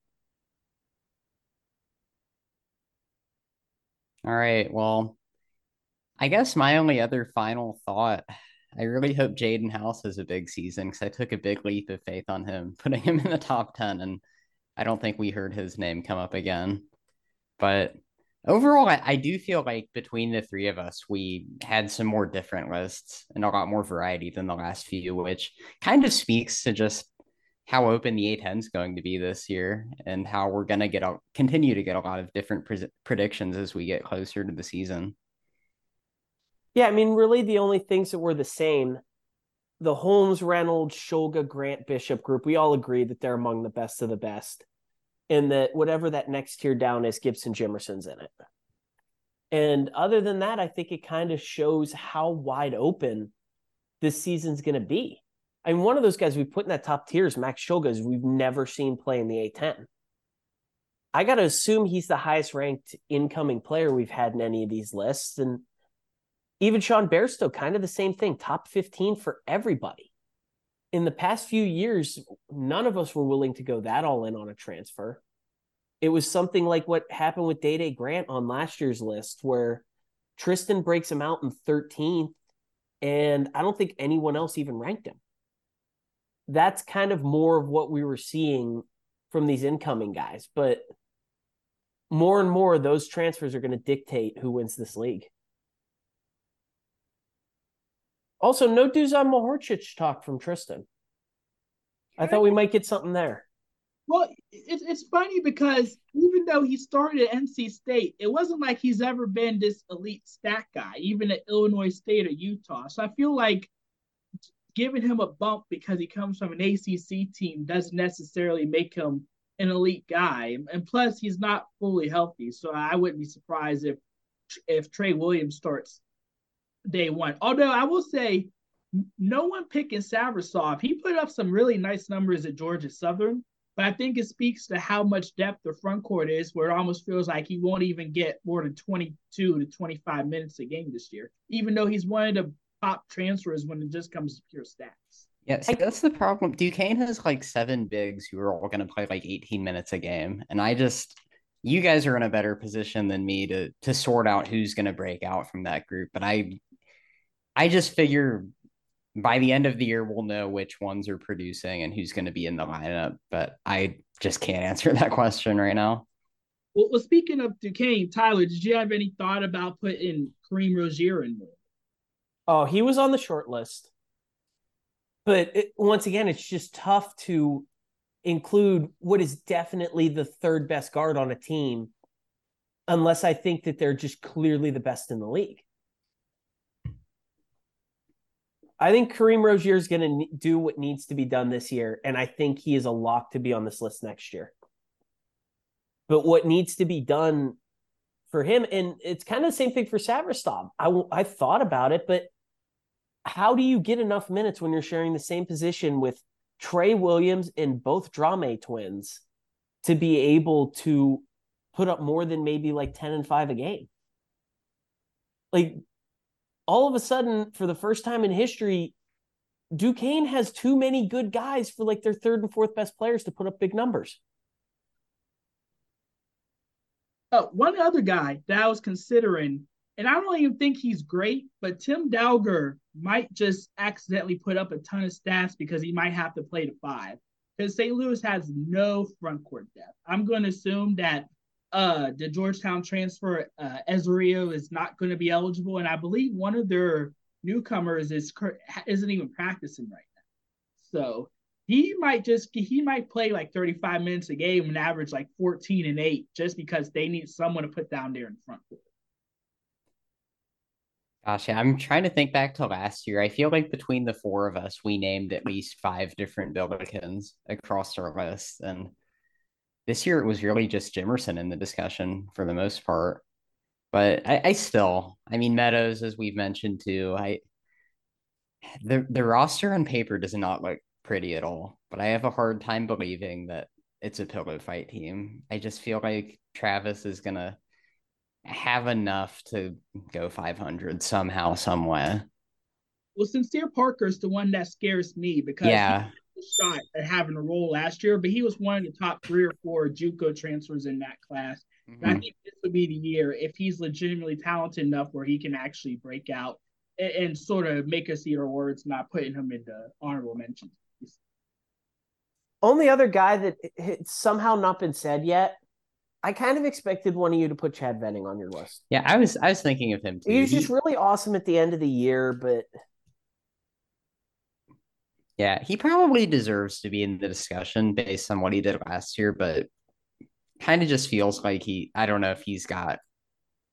All right. Well, I guess my only other final thought I really hope Jaden House has a big season because I took a big leap of faith on him, putting him in the top 10, and I don't think we heard his name come up again. But Overall, I, I, do feel like between the three of us, we had some more different lists and a lot more variety than the last few, which kind of speaks to just how open the A10 is going to be this year and how we're going to get a, continue to get a lot of different pre- predictions as we get closer to the season. Yeah, I mean, really, the only things that were the same the Holmes, Reynolds, Shulga, Grant, Bishop group, we all agree that they're among the best of the best and that whatever that next tier down is, Gibson Jimerson's in it. And other than that, I think it kind of shows how wide open this season's going to be. I mean, one of those guys we put in that top tier is Max Shulga, we've never seen play in the A10. I got to assume he's the highest ranked incoming player we've had in any of these lists. And even Sean Bairstow, kind of the same thing, top 15 for everybody. In the past few years, none of us were willing to go that all in on a transfer. It was something like what happened with Dae Dae Grant on last year's list, where Tristan breaks him out in 13th, and I don't think anyone else even ranked him. That's kind of more of what we were seeing from these incoming guys. But more and more, those transfers are going to dictate who wins this league. Also, no Dusan Mahorcic talk from Tristan. I thought we might get something there. Well, it's it's funny because even though he started at NC State, it wasn't like he's ever been this elite stat guy, even at Illinois State or Utah. So I feel like giving him a bump because he comes from an ACC team doesn't necessarily make him an elite guy. And plus, he's not fully healthy, so I wouldn't be surprised if if Trey Williams starts day one. Although I will say, no one picking Savrasov. He put up some really nice numbers at Georgia Southern, but I think it speaks to how much depth the front court is, where it almost feels like he won't even get more than 22 to 25 minutes a game this year, even though he's one of the top transfers when it just comes to pure stats. Yeah, see, that's the problem. Duquesne has like seven bigs who are all going to play like 18 minutes a game. And I just, you guys are in a better position than me to to sort out who's going to break out from that group. But I, I just figure by the end of the year, we'll know which ones are producing and who's going to be in the lineup. But I just can't answer that question right now. Well, well, speaking of Duquesne, Tyler, did you have any thought about putting Kareem Rozier in there? Oh, he was on the short list. But it, once again, it's just tough to include what is definitely the third best guard on a team unless I think that they're just clearly the best in the league. I think Kareem Rozier is going to do what needs to be done this year, and I think he is a lock to be on this list next year. But what needs to be done for him, and it's kind of the same thing for Savrasov. I I thought about it, but how do you get enough minutes when you're sharing the same position with Trey Williams and both Drame twins to be able to put up more than maybe like 10 and 5 a game? Like all of a sudden, for the first time in history, Duquesne has too many good guys for like their third and fourth best players to put up big numbers. Oh, one other guy that I was considering, and I don't even think he's great, but Tim Dalger might just accidentally put up a ton of stats because he might have to play the five. Because St. Louis has no front court depth. I'm going to assume that uh, the Georgetown transfer, uh, is not going to be eligible, and I believe one of their newcomers is isn't even practicing right now. So he might just he might play like 35 minutes a game and average like 14 and 8 just because they need someone to put down there in front court. Gosh, I'm trying to think back to last year. I feel like between the four of us, we named at least five different Billikens across our list. And this year it was really just Jimerson in the discussion for the most part. But I, I still, I mean, Meadows, as we've mentioned too, I the the roster on paper does not look pretty at all. But I have a hard time believing that it's a pillow fight team. I just feel like Travis is gonna have enough to go 500 somehow, somewhere. Well, Sincere Parker is the one that scares me because yeah, shot at having a role last year, but he was one of the top three or four JUCO transfers in that class. Mm-hmm. I think this would be the year if he's legitimately talented enough where he can actually break out and, and sort of make us eat our words, not putting him into honorable mentions. Only other guy that it's somehow not been said yet. I kind of expected one of you to put Chad Venning on your list. Yeah, I was I was thinking of him too. He was just really awesome at the end of the year, but yeah, he probably deserves to be in the discussion based on what he did last year, but kind of just feels like he, I don't know if he's got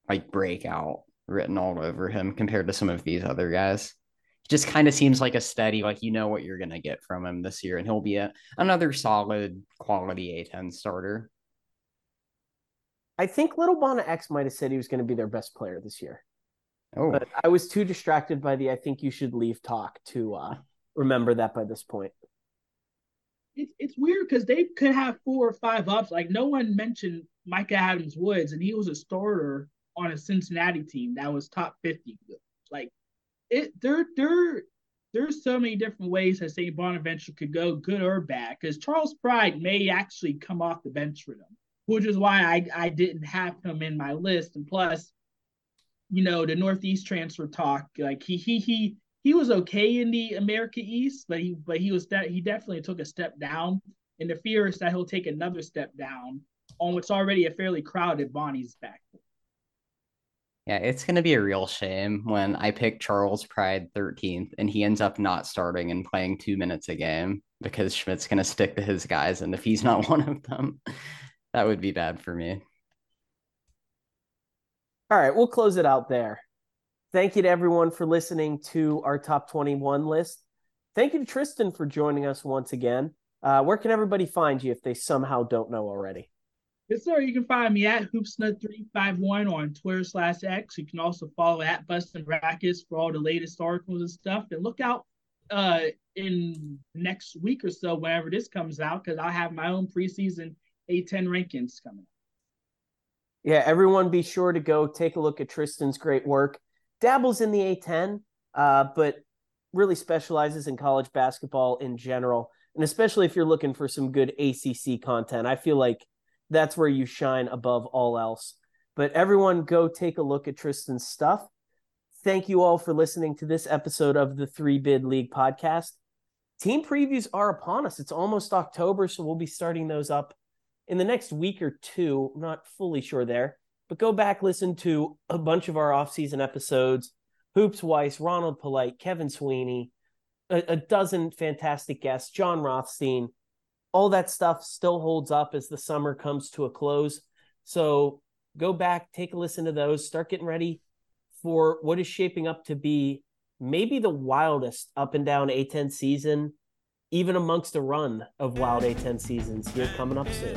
like breakout written all over him compared to some of these other guys. He just kind of seems like a steady, like you know what you're going to get from him this year, and he'll be a, another solid quality A10 starter. I think Little Bonna X might have said he was going to be their best player this year. Oh, But I was too distracted by the I think you should leave talk to uh, remember that by this point. It's it's weird because they could have four or five ups. Like no one mentioned Mika Adams Woods, and he was a starter on a Cincinnati team that was top fifty. Like it, there there there's so many different ways that St. Bonaventure could go, good or bad. Because Charles Pride may actually come off the bench for them, which is why I I didn't have him in my list. And plus, you know, the Northeast transfer talk, like he he he he was okay in the America East, but he but he was that he definitely took a step down. And the fear is that he'll take another step down on what's already a fairly crowded Bonnie's back. yeah, it's gonna be a real shame when I pick Charles Pride 13th and he ends up not starting and playing two minutes a game because Schmidt's gonna stick to his guys, and if he's not one of them, that would be bad for me. All right, we'll close it out there. Thank you to everyone for listening to our top 21 list. Thank you to Tristan for joining us once again. Uh, where can everybody find you if they somehow don't know already? Yes, sir. You can find me at hoopsnut351 on Twitter slash X. You can also follow at Busting Brackets for all the latest articles and stuff. And look out uh in next week or so, whenever this comes out, because I'll have my own preseason A10 rankings coming. Yeah, everyone be sure to go take a look at Tristan's great work. Dabbles in the A10, uh, but really specializes in college basketball in general. And especially if you're looking for some good ACC content, I feel like that's where you shine above all else. But everyone go take a look at Tristan's stuff. Thank you all for listening to this episode of the Three Bid League podcast. Team previews are upon us. It's almost October, so we'll be starting those up in the next week or two. I'm not fully sure there, but go back, listen to a bunch of our offseason episodes. Hoops Weiss, Ronald Polite, Kevin Sweeney, a, a dozen fantastic guests, Jon Rothstein. All that stuff still holds up as the summer comes to a close. So go back, take a listen to those, start getting ready for what is shaping up to be maybe the wildest up and down A10 season, even amongst a run of wild A10 seasons here coming up soon.